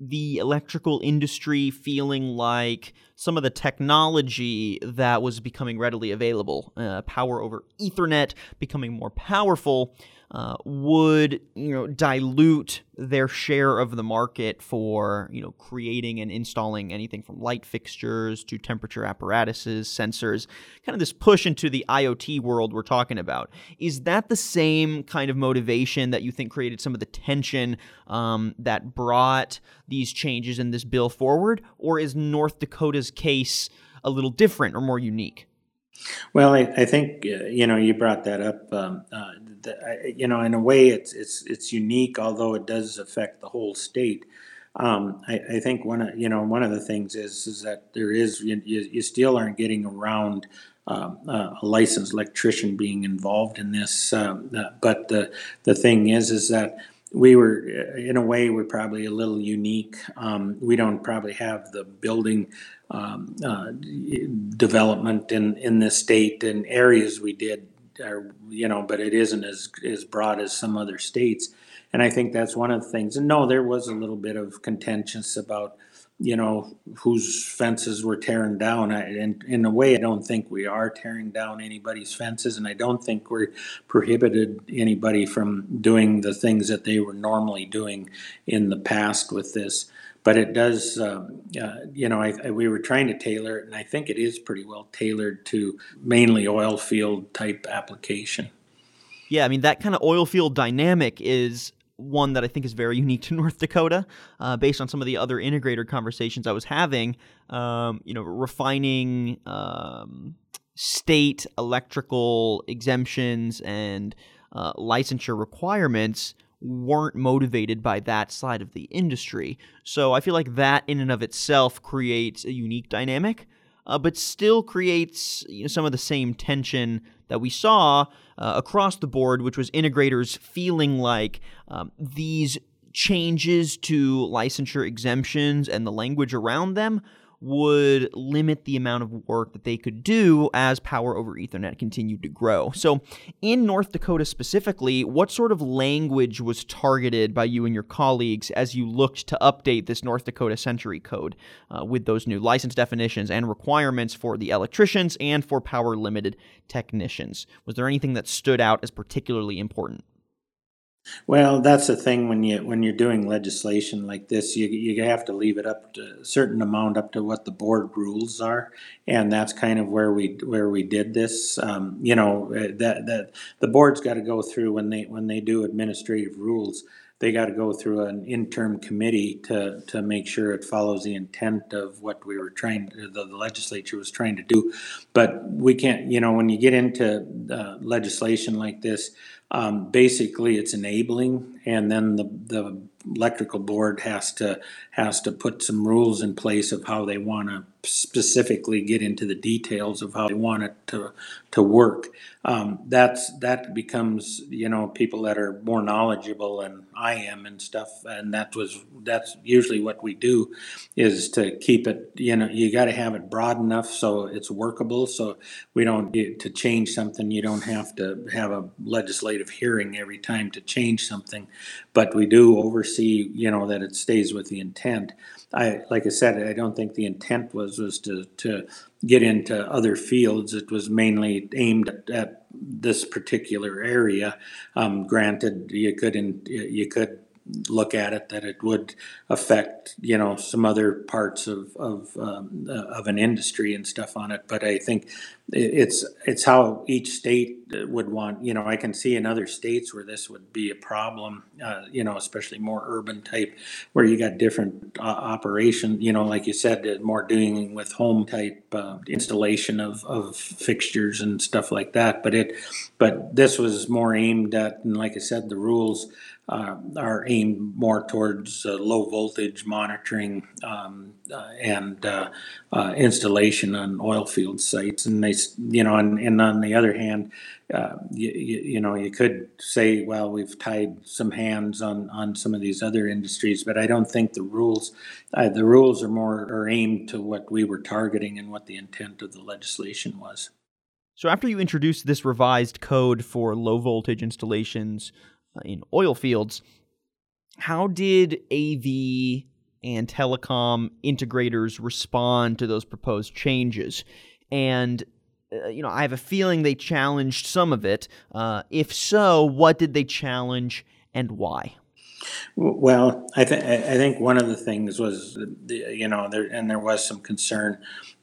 the electrical industry feeling like some of the technology that was becoming readily available, uh, power over Ethernet becoming more powerful, uh, would you know dilute their share of the market for you know creating and installing anything from light fixtures to temperature apparatuses, sensors, kind of this push into the IoT world we're talking about. Is that the same kind of motivation that you think created some of the tension um, that brought these changes in this bill forward, or is North Dakota's case a little different or more unique? Well, I, I think uh, you know you brought that up. Um, uh, the, you know, in a way, it's it's it's unique, although it does affect the whole state. Um, I, I, think one of you know one of the things is is that there is you, you still aren't getting around um, uh, a licensed electrician being involved in this. Um, uh, but the the thing is is that we were in a way we're probably a little unique. Um, we don't probably have the building um, uh, development in in this state and areas we did or you know, but it isn't as as broad as some other states. And I think that's one of the things. And no, there was a little bit of contentious about you know whose fences were tearing down. I, and in a way, I don't think we are tearing down anybody's fences, and I don't think we're prohibited anybody from doing the things that they were normally doing in the past with this but it does, um, uh, you know, I, I, we were trying to tailor it, and I think it is pretty well tailored to mainly oil field type application. Yeah, I mean, that kind of oil field dynamic is one that I think is very unique to North Dakota, uh, based on some of the other integrator conversations I was having. Um, you know, refining um, state electrical exemptions and uh, licensure requirements weren't motivated by that side of the industry. So I feel like that in and of itself creates a unique dynamic, uh, but still creates you know, some of the same tension that we saw uh, across the board, which was integrators feeling like um, these changes to licensure exemptions and the language around them would limit the amount of work that they could do as power over Ethernet continued to grow. So, in North Dakota specifically, what sort of language was targeted by you and your colleagues as you looked to update this North Dakota Century Code uh, with those new license definitions and requirements for the electricians and for power limited technicians? Was there anything that stood out as particularly important? Well, that's the thing when you when you're doing legislation like this, you you have to leave it up to a certain amount up to what the board rules are, and that's kind of where we where we did this. Um, you know uh, that that the board's got to go through when they when they do administrative rules they got to go through an interim committee to, to make sure it follows the intent of what we were trying, the, the legislature was trying to do. But we can't, you know, when you get into uh, legislation like this, um, basically it's enabling, and then the, the electrical board has to has to put some rules in place of how they want to specifically get into the details of how they want it to to work. Um, that's that becomes you know people that are more knowledgeable than I am and stuff, and that was that's usually what we do is to keep it. You know, you got to have it broad enough so it's workable. So we don't to change something. You don't have to have a legislative hearing every time to change something, but we do oversee. You know that it stays with the intent. I, like I said, I don't think the intent was, was to, to get into other fields. It was mainly aimed at, at this particular area. Um, granted, you could, in, you could look at it that it would affect you know some other parts of of um, uh, of an industry and stuff on it. But I think it's it's how each state would want. You know, I can see in other states where this would be a problem. Uh, you know, especially more urban type, where you got different uh, operation. You know, like you said, uh, more doing with home type uh, installation of of fixtures and stuff like that. But it, but this was more aimed at, and like I said, the rules uh, are aimed more towards uh, low voltage monitoring um, uh, and uh, uh, installation on oil field sites. And they, you know, and, and on the other hand, uh, you, you, you know, you could say, well, we've tied some hands on, on some of these other industries, but I don't think the rules, the rules are more are aimed to what we were targeting and what the intent of the legislation was. So after you introduced this revised code for low voltage installations in oil fields. How did AV and telecom integrators respond to those proposed changes? And uh, you know, I have a feeling they challenged some of it. Uh, if so, what did they challenge and why? Well, I think I think one of the things was, you know, there and there was some concern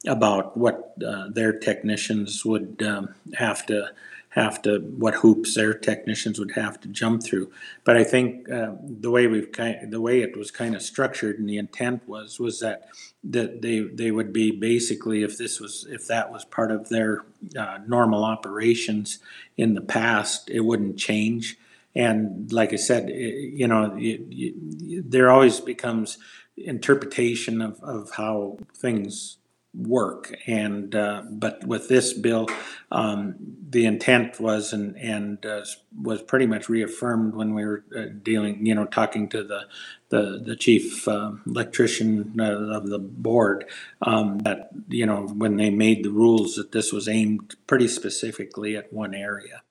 about what uh, their technicians would um, have to have to what hoops their technicians would have to jump through. But I think uh, the way we've kind the way it was kind of structured and the intent was was that that they they would be basically if this was if that was part of their uh, normal operations in the past, it wouldn't change. And like I said, it, you know, it, it, there always becomes interpretation of, of how things work. And uh, but with this bill, um, the intent was and and uh, was pretty much reaffirmed when we were uh, dealing, you know, talking to the the the chief uh, electrician uh, of the board um, that you know when they made the rules that this was aimed pretty specifically at one area.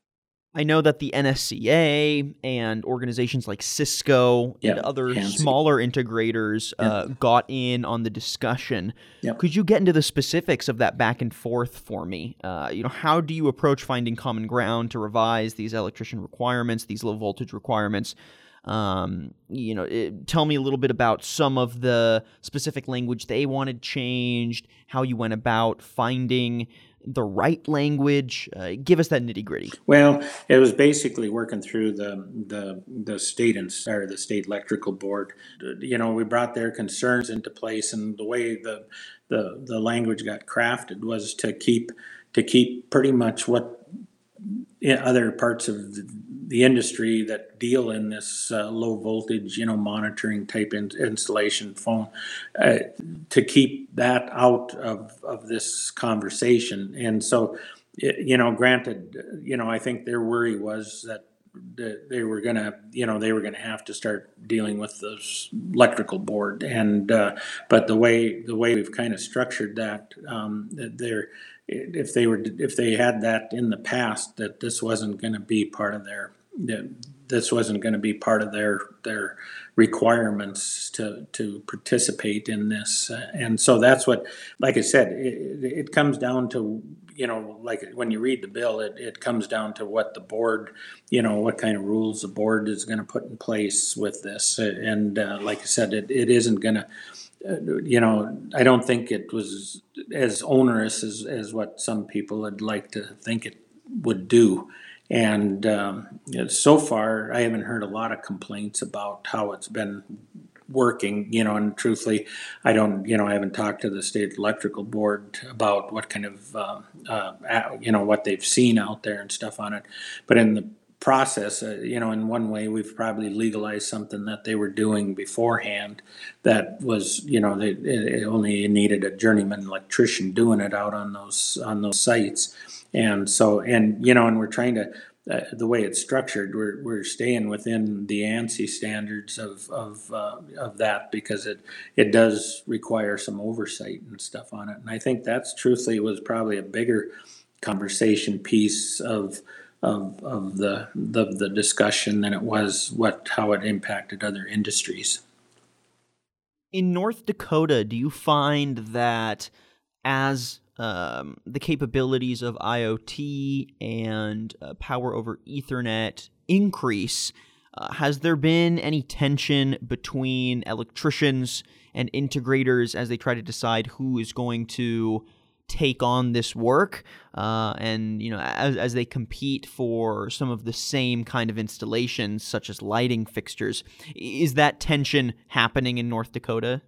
I know that the NSCA and organizations like Cisco and other smaller integrators uh, got in on the discussion. Could you get into the specifics of that back and forth for me? Uh, you know, how do you approach finding common ground to revise these electrician requirements, these low voltage requirements? Um, you know, it, tell me a little bit about some of the specific language they wanted changed, how you went about finding the right language? Uh, give us that nitty gritty. Well, it was basically working through the the the state and or the state electrical board. You know, we brought their concerns into place, and the way the the the language got crafted was to keep to keep pretty much what other parts of the, industry that deal in this uh, low voltage, you know, monitoring type in, installation phone, uh, to keep that out of, of this conversation. And so, you know, granted, you know, I think their worry was that they were gonna, you know, they were gonna have to start dealing with the electrical board. And uh, but the way the way we've kind of structured that, um, they're if they were if they had that in the past that this wasn't going to be part of their that this wasn't going to be part of their their requirements to to participate in this and so that's what like i said it, it comes down to you know like when you read the bill it, it comes down to what the board you know what kind of rules the board is going to put in place with this and uh, like i said it, it isn't going to uh, you know, I don't think it was as onerous as, as what some people would like to think it would do. And um, so far, I haven't heard a lot of complaints about how it's been working, you know, and truthfully, I don't, you know, I haven't talked to the state electrical board about what kind of, uh, uh, you know, what they've seen out there and stuff on it. But in the process. Uh, you know, in one way, we've probably legalized something that they were doing beforehand that was, you know, they, it only needed a journeyman electrician doing it out on those on those sites. And so, and you know, and we're trying to. Uh, the way it's structured, we're, we're staying within the ANSI standards of of, uh, of that because it it does require some oversight and stuff on it. And I think that's truthfully was probably a bigger conversation piece of of, of the, the the discussion than it was what how it impacted other industries. In North Dakota, do you find that as um, the capabilities of IoT and uh, power over Ethernet increase, Uh, has there been any tension between electricians and integrators as they try to decide who is going to take on this work uh, and you know as, as they compete for some of the same kind of installations such as lighting fixtures? Is that tension happening in north dakota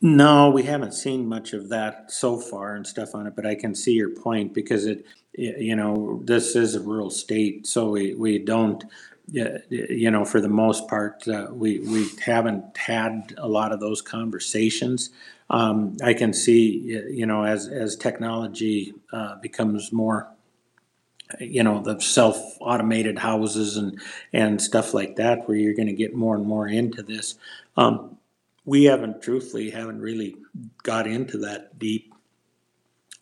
no we haven't seen much of that so far and stuff on it but i can see your point because it you know this is a rural state so we, we don't you know, for the most part, uh, we we haven't had a lot of those conversations. Um, I can see, you know, as as technology uh, becomes more, you know, the self automated houses and and stuff like that, where you're going to get more and more into this. Um, we haven't, truthfully, haven't really got into that deep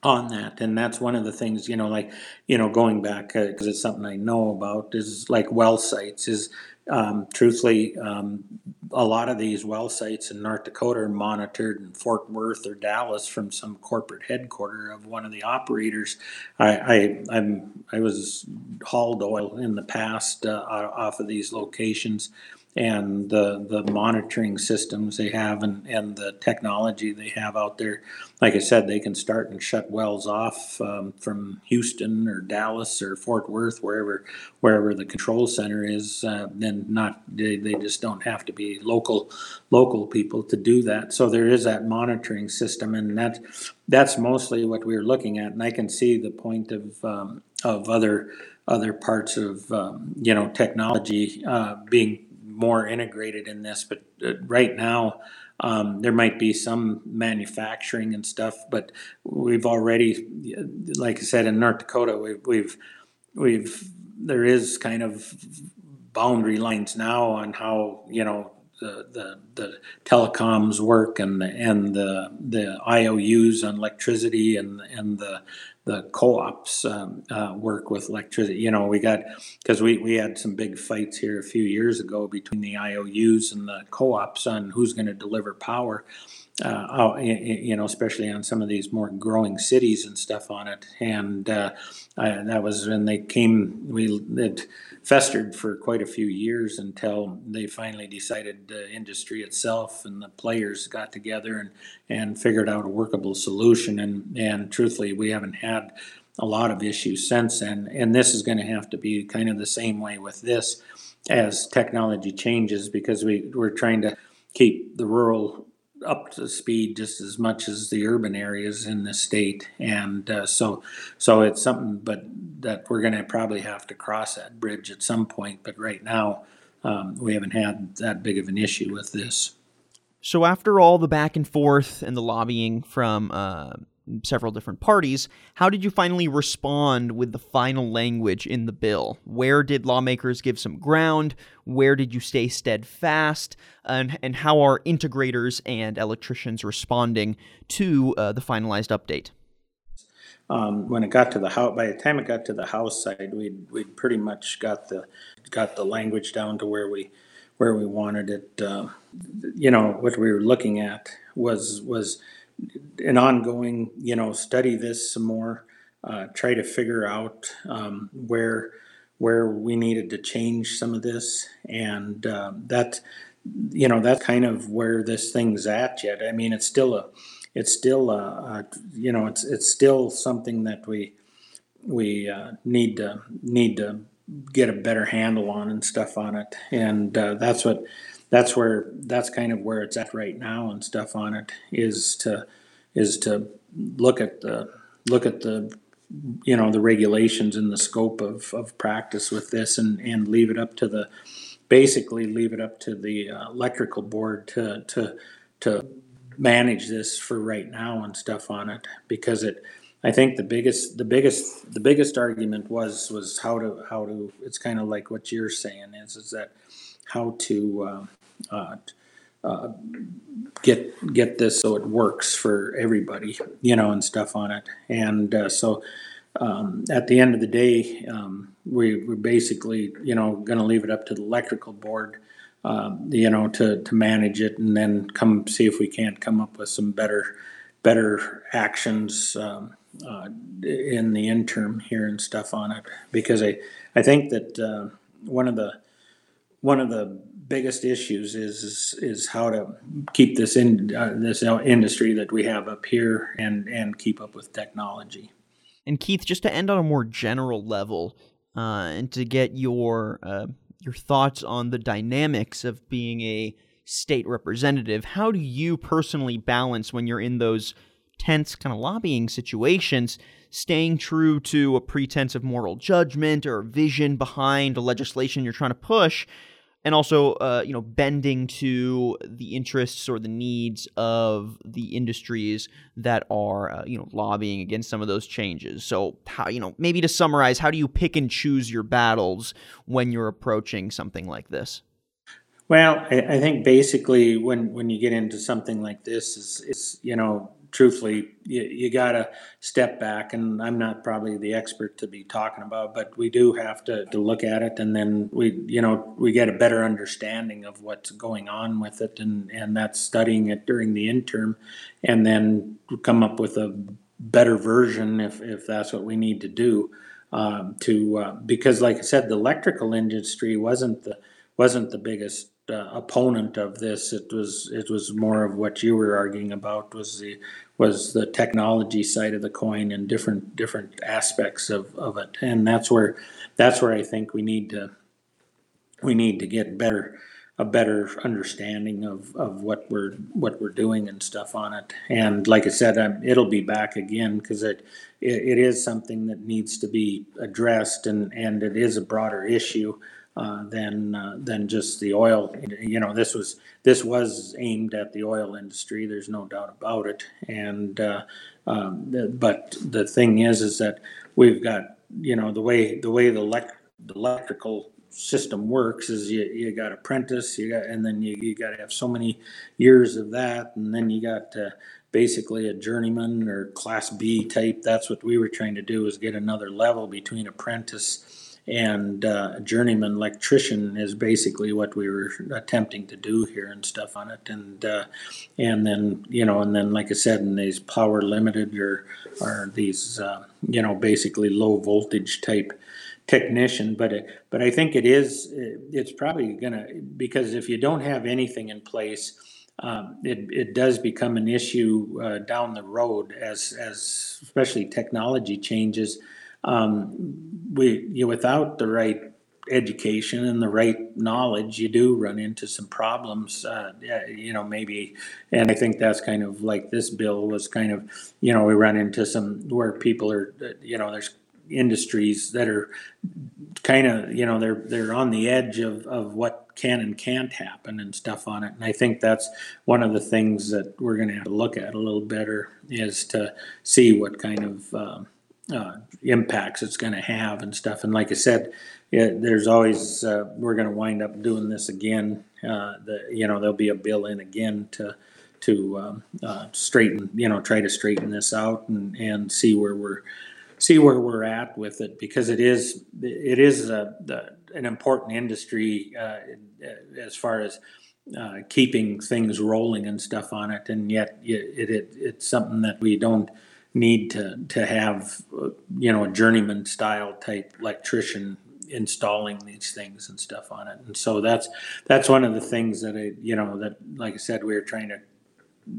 on that. And that's one of the things you know like you know going back because uh, it's something i know about is like well sites is um, truthfully um, a lot of these well sites in north dakota are monitored in fort worth or dallas from some corporate headquarter of one of the operators. I, I i'm i was hauled oil in the past uh, off of these locations and the the monitoring systems they have and, and the technology they have out there. Like I said, they can start and shut wells off um, from Houston or Dallas or Fort Worth, wherever wherever the control center is. Uh, then not they, they just don't have to be local local people to do that. So there is that monitoring system, and that that's mostly what we're looking at. And I can see the point of um, of other other parts of um, you know technology uh, being more integrated in this, but uh, right now, um, there might be some manufacturing and stuff, but we've already, like I said, in North Dakota, we've, we've, we've, there is kind of boundary lines now on how, you know, the, the, the telecoms work and and the, the IOUs on electricity and, and the, the co-ops um, uh, work with electricity. You know, we got because we we had some big fights here a few years ago between the IOUs and the co-ops on who's going to deliver power. Uh, you know, especially on some of these more growing cities and stuff on it. And uh, I, that was when they came. We it festered for quite a few years until they finally decided the industry itself and the players got together and and figured out a workable solution. And and truthfully, we haven't had a lot of issues since then. And this is going to have to be kind of the same way with this as technology changes because we we're trying to keep the rural up to speed just as much as the urban areas in the state. And uh, so, so it's something, but that we're going to probably have to cross that bridge at some point. But right now, um, we haven't had that big of an issue with this. So after all the back and forth and the lobbying from uh, several different parties, how did you finally respond with the final language in the bill? Where did lawmakers give some ground? Where did you stay steadfast? And, and how are integrators and electricians responding to uh, the finalized update? Um, when it got to the house, by the time it got to the house side, we'd we'd pretty much got the got the language down to where we where we wanted it. Uh, you know what we were looking at was was an ongoing, you know, study this some more, uh, try to figure out um, where where we needed to change some of this, and uh, that, you know, that's kind of where this thing's at yet. I mean, it's still a, it's still a, a you know, it's it's still something that we we uh, need to need to get a better handle on and stuff on it, and uh, that's what that's where that's kind of where it's at right now and stuff on it is to is to look at the look at the you know the regulations and the scope of, of practice with this and, and leave it up to the basically leave it up to the uh, electrical board to to to manage this for right now and stuff on it because it I think the biggest the biggest the biggest argument was was how to how to it's kind of like what you're saying is is that how to uh, uh, uh, get get this so it works for everybody, you know, and stuff on it. And uh, so um, at the end of the day, um, we, we're basically, you know, going to leave it up to the electrical board, um, you know, to, to manage it and then come see if we can't come up with some better better actions um, uh, in the interim here and stuff on it. Because I, I think that uh, one of the one of the biggest issues is is, how to keep this in uh, this industry that we have up here and and keep up with technology. And Keith, just to end on a more general level, uh, and to get your uh, your thoughts on the dynamics of being a state representative, how do you personally balance when you're in those tense kind of lobbying situations, staying true to a pretense of moral judgment or vision behind a legislation you're trying to push? and also uh, you know bending to the interests or the needs of the industries that are uh, you know lobbying against some of those changes so how you know maybe to summarize how do you pick and choose your battles when you're approaching something like this well i, think basically when when you get into something like this is is you know truthfully, you, you got to step back. And I'm not probably the expert to be talking about, but we do have to, to look at it. And then we, you know, we get a better understanding of what's going on with it. And, and that's studying it during the interim and then come up with a better version if, if that's what we need to do. Um, to uh, because, like I said, the electrical industry wasn't the wasn't the biggest uh, opponent of this. It was it was more of what you were arguing about was the was the technology side of the coin and different different aspects of, of it. And that's where that's where I think we need to we need to get better a better understanding of, of what we're what we're doing and stuff on it. And like I said um, it'll be back again because it, it it is something that needs to be addressed and and it is a broader issue uh, than uh, than just the oil. You know, this was this was aimed at the oil industry. There's no doubt about it. And uh, um, but the thing is, is that we've got you know the way the way the, the electrical system works is you, you got apprentice you got and then you, you got to have so many years of that and then you got uh, basically a journeyman or class b type that's what we were trying to do is get another level between apprentice and uh, journeyman electrician is basically what we were attempting to do here and stuff on it. And uh, and then you know and then like I said in these power limited or are these uh, you know basically low voltage type technician. But it, but I think it is it's probably gonna because if you don't have anything in place um, it, it does become an issue uh, down the road as as especially technology changes um, we you without the right education and the right knowledge, you do run into some problems. Uh, you know, maybe, and I think that's kind of like this bill was kind of, you know, we run into some where people are, you know, there's industries that are kind of, you know, they're they're on the edge of of what can and can't happen and stuff on it. And I think that's one of the things that we're going to have to look at a little better is to see what kind of um, uh, impacts it's going to have and stuff. And like I said, it, there's always uh, we're going to wind up doing this again. Uh, the you know there'll be a bill in again to to um, uh, straighten you know try to straighten this out and and see where we're see where we're at with it because it is it is a, the, an important industry uh, as far as uh, keeping things rolling and stuff on it, and yet it, it, it's something that we don't need to to have uh, you know a journeyman style type electrician installing these things and stuff on it. And so that's that's one of the things that I you know that like I said we were trying to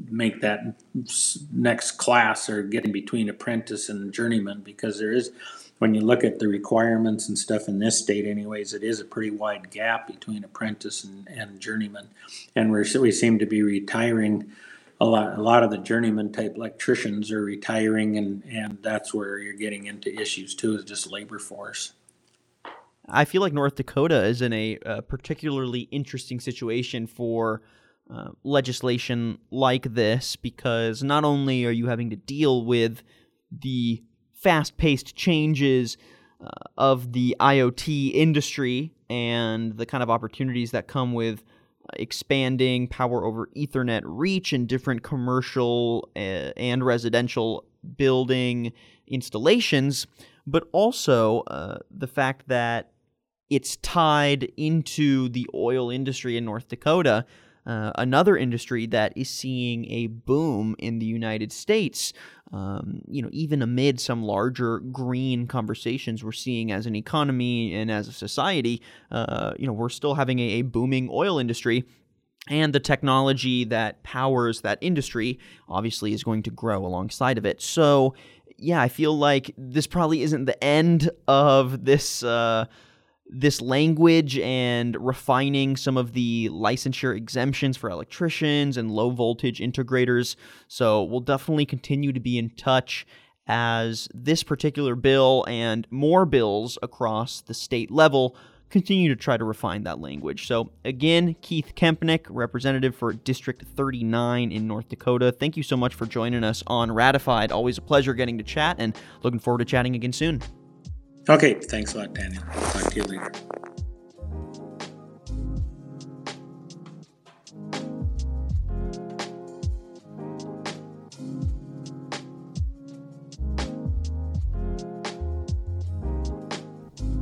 make that next class or getting between apprentice and journeyman because there is when you look at the requirements and stuff in this state anyways it is a pretty wide gap between apprentice and, and journeyman. And we're we seem to be retiring a lot, a lot of the journeyman type electricians are retiring and, and that's where you're getting into issues too, is just labor force. I feel like North Dakota is in a, a particularly interesting situation for uh, legislation like this because not only are you having to deal with the fast paced changes uh, of the IoT industry and the kind of opportunities that come with expanding power over Ethernet reach in different commercial uh, and residential building installations, but also uh, the fact that it's tied into the oil industry in North Dakota. Uh, another industry that is seeing a boom in the United States. Um, you know, even amid some larger green conversations we're seeing as an economy and as a society, uh, you know, we're still having a, a booming oil industry and the technology that powers that industry obviously is going to grow alongside of it. So, yeah, I feel like this probably isn't the end of this uh, this language and refining some of the licensure exemptions for electricians and low voltage integrators. So, we'll definitely continue to be in touch as this particular bill and more bills across the state level continue to try to refine that language. So, again, Keith Kempenich, representative for District 39 in North Dakota, thank you so much for joining us on Ratified. Always a pleasure getting to chat and looking forward to chatting again soon. Okay, thanks a lot, Daniel. talk to you later.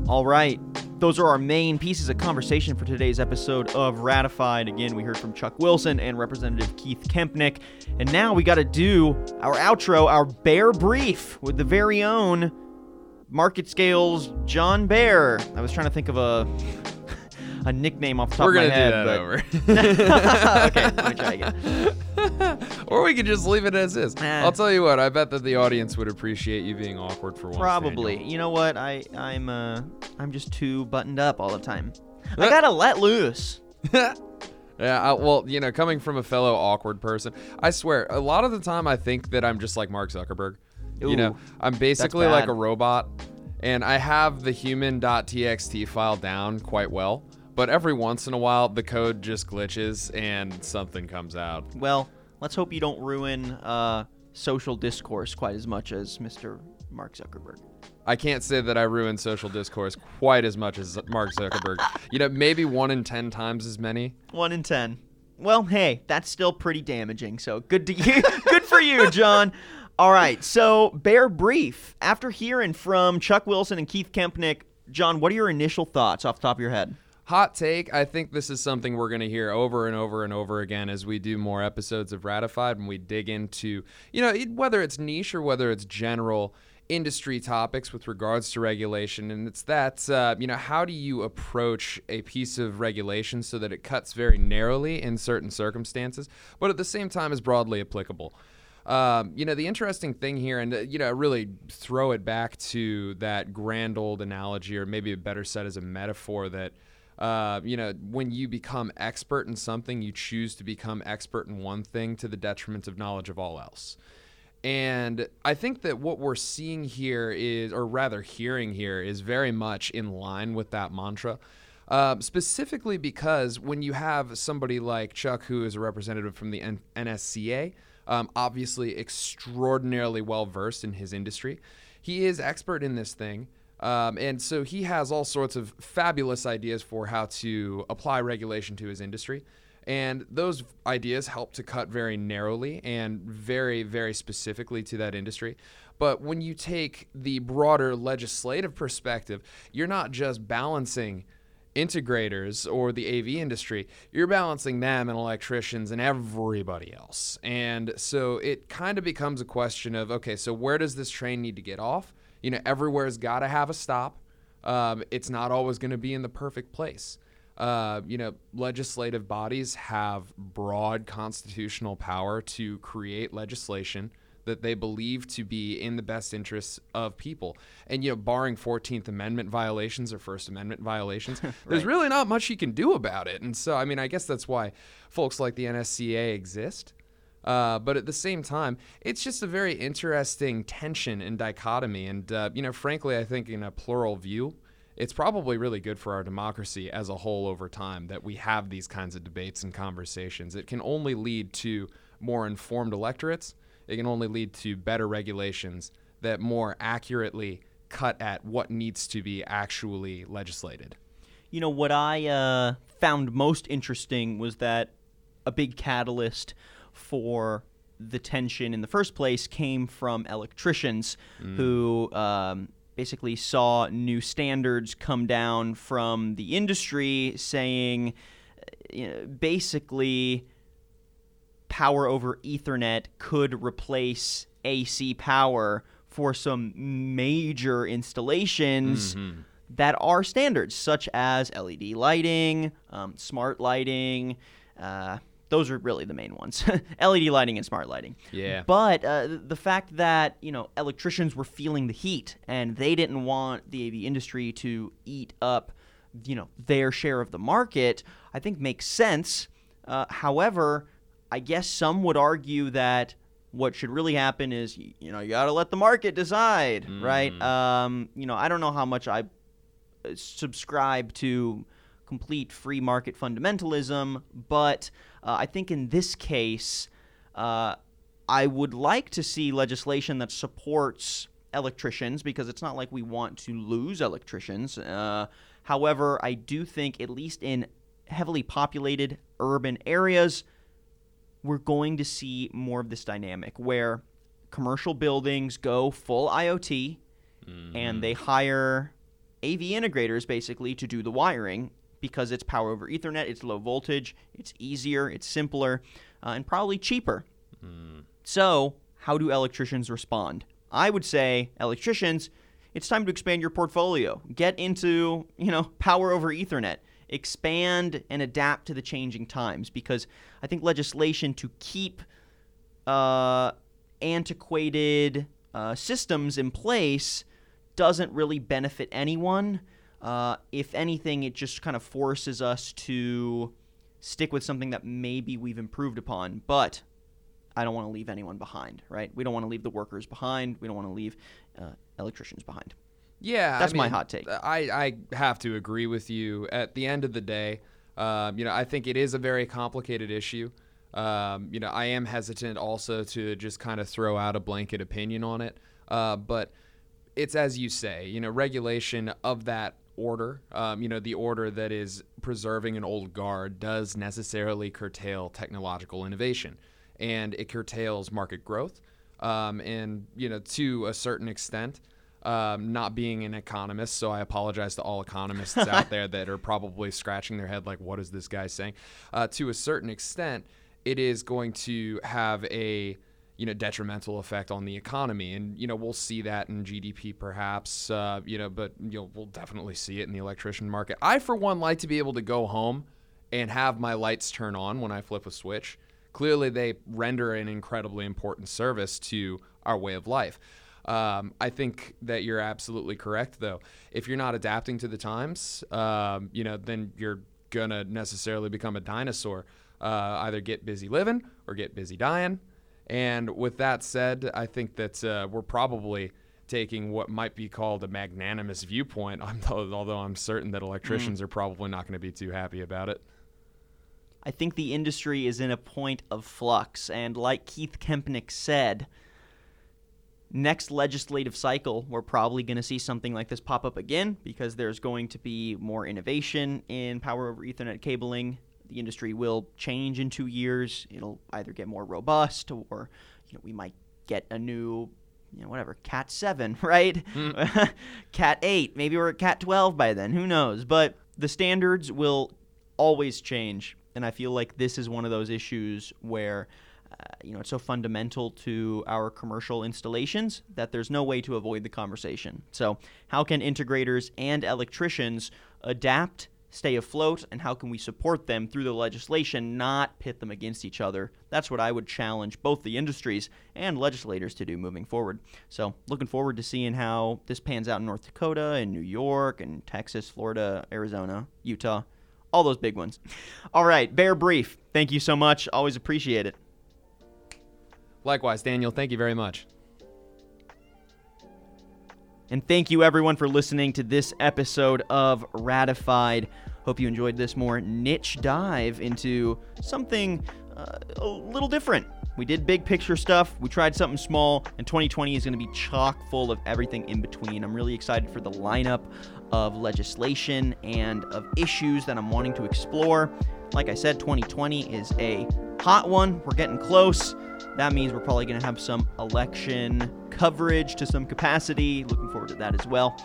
All right those are our main pieces of conversation for today's episode of Ratified. Again, we heard from Chuck Wilson and Representative Keith Kempenich. And now we got to do our outro, our bare Brief with the very own Market Scales John Bear. I was trying to think of a a nickname off the top We're of my head. We're gonna do that over. okay, let me try again. or we could just leave it as is. I'll tell you what. I bet that the audience would appreciate you being awkward for once. Probably. Daniel. You know what? I I'm uh I'm just too buttoned up all the time. I gotta let loose. yeah, I, well, you know, coming from a fellow awkward person, I swear, a lot of the time I think that I'm just like Mark Zuckerberg. Ooh, you know, I'm basically like a robot, and I have the human.txt file down quite well. But every once in a while, the code just glitches and something comes out. Well, let's hope you don't ruin uh, social discourse quite as much as Mr. Mark Zuckerberg. I can't say that I ruin social discourse quite as much as Mark Zuckerberg. you know, maybe one in ten times as many. One in ten. Well, hey, that's still pretty damaging. So good to you. good for you, John. All right. So, Bear Brief. After hearing from Chuck Wilson and Keith Kempenich, John, what are your initial thoughts off the top of your head? Hot take. I think this is something we're going to hear over and over and over again as we do more episodes of Ratified and we dig into, you know, whether it's niche or whether it's general industry topics with regards to regulation. And it's that, uh, you know, how do you approach a piece of regulation so that it cuts very narrowly in certain circumstances, but at the same time is broadly applicable? Um, you know, the interesting thing here, and, uh, you know, really throw it back to that grand old analogy, or maybe a better set as a metaphor that uh, you know, when you become expert in something, you choose to become expert in one thing to the detriment of knowledge of all else. And I think that what we're seeing here is, or rather hearing here, is very much in line with that mantra. Uh, specifically because when you have somebody like Chuck, who is a representative from the N- NSCA, um, obviously extraordinarily well versed in his industry, he is expert in this thing. Um, and so he has all sorts of fabulous ideas for how to apply regulation to his industry. And those ideas help to cut very narrowly and very, very specifically to that industry. But when you take the broader legislative perspective, you're not just balancing integrators or the AV industry, you're balancing them and electricians and everybody else. And so it kind of becomes a question of okay, so where does this train need to get off? You know, everywhere's got to have a stop. Um, it's not always going to be in the perfect place. Uh, you know, legislative bodies have broad constitutional power to create legislation that they believe to be in the best interests of people. And, you know, barring 14th Amendment violations or First Amendment violations, right. there's really not much you can do about it. And so, I mean, I guess that's why folks like the NSCA exist. Uh, but at the same time, it's just a very interesting tension and dichotomy. And, uh, you know, frankly, I think in a plural view, it's probably really good for our democracy as a whole over time that we have these kinds of debates and conversations. It can only lead to more informed electorates, it can only lead to better regulations that more accurately cut at what needs to be actually legislated. You know, what I uh, found most interesting was that a big catalyst for the tension in the first place came from electricians mm. who um, basically saw new standards come down from the industry saying you know, basically power over Ethernet could replace AC power for some major installations Mm-hmm. that are standards, such as LED lighting, um, smart lighting. Uh, those are really the main ones LED lighting and smart lighting. Yeah. But uh, the fact that, you know, electricians were feeling the heat and they didn't want the AV industry to eat up, you know, their share of the market, I think makes sense. Uh, however, I guess some would argue that what should really happen is, you know, you got to let the market decide, right? Um, you know, I don't know how much I uh, subscribe to complete free market fundamentalism, but uh, I think in this case, uh, I would like to see legislation that supports electricians because it's not like we want to lose electricians. Uh, however, I do think, at least in heavily populated urban areas, we're going to see more of this dynamic where commercial buildings go full IoT and they hire AV integrators basically to do the wiring because it's power over Ethernet, it's low voltage, it's easier, it's simpler, uh, and probably cheaper. So, how do electricians respond? I would say, electricians, it's time to expand your portfolio. Get into, you know, power over Ethernet. Expand and adapt to the changing times because I think legislation to keep uh, antiquated uh, systems in place doesn't really benefit anyone. Uh, if anything, it just kind of forces us to stick with something that maybe we've improved upon. But I don't want to leave anyone behind, right? We don't want to leave the workers behind. We don't want to leave uh, electricians behind. Yeah, That's I my hot take. I, I have to agree with you. At the end of the day, um, you know, I think it is a very complicated issue. Um, you know, I am hesitant also to just kind of throw out a blanket opinion on it. Uh, but it's as you say, you know, regulation of that order, um, you know, the order that is preserving an old guard does necessarily curtail technological innovation and it curtails market growth. Um, and, you know, to a certain extent, um, not being an economist, so I apologize to all economists out there that are probably scratching their head like, what is this guy saying? Uh, to a certain extent, it is going to have a you know detrimental effect on the economy, and you know we'll see that in GDP perhaps, uh, you know, but you know we'll definitely see it in the electrician market. I for one like to be able to go home and have my lights turn on when I flip a switch. Clearly, they render an incredibly important service to our way of life. Um, I think that you're absolutely correct, though. If you're not adapting to the times, um, you know, then you're gonna necessarily become a dinosaur. Uh, either get busy living or get busy dying. And with that said, I think that uh, we're probably taking what might be called a magnanimous viewpoint, although I'm certain that electricians are probably not going to be too happy about it. I think the industry is in a point of flux, and like Keith Kempenich said, next legislative cycle, we're probably going to see something like this pop up again because there's going to be more innovation in power over Ethernet cabling. The industry will change in two years. It'll either get more robust, or you know, we might get a new, you know, whatever, Cat Seven, right? Hmm. Cat Eight, maybe we're at Cat Twelve by then. Who knows? But the standards will always change, and I feel like this is one of those issues where you know it's so fundamental to our commercial installations that there's no way to avoid the conversation. So, how can integrators and electricians adapt, stay afloat, and how can we support them through the legislation, not pit them against each other? That's what I would challenge both the industries and legislators to do moving forward. So, looking forward to seeing how this pans out in North Dakota and New York and Texas, Florida, Arizona, Utah, all those big ones. All right, Bear Brief. Thank you so much. Always appreciate it. Likewise, Daniel, thank you very much. And thank you everyone for listening to this episode of Ratified. Hope you enjoyed this more niche dive into something uh, a little different. We did big picture stuff, we tried something small, and 2020 is going to be chock full of everything in between. I'm really excited for the lineup of legislation and of issues that I'm wanting to explore. Like I said, 2020 is a hot one. We're getting close. That means we're probably going to have some election coverage to some capacity. Looking forward to that as well.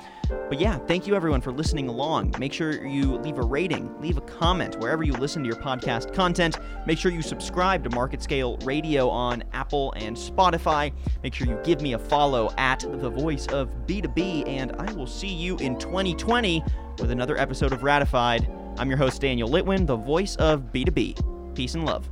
But yeah, thank you everyone for listening along. Make sure you leave a rating, leave a comment wherever you listen to your podcast content. Make sure you subscribe to Market Scale Radio on Apple and Spotify. Make sure you give me a follow at the voice of B2B, and I will see you in 2020 with another episode of Ratified. I'm your host, Daniel Litwin, the voice of B2B. Peace and love.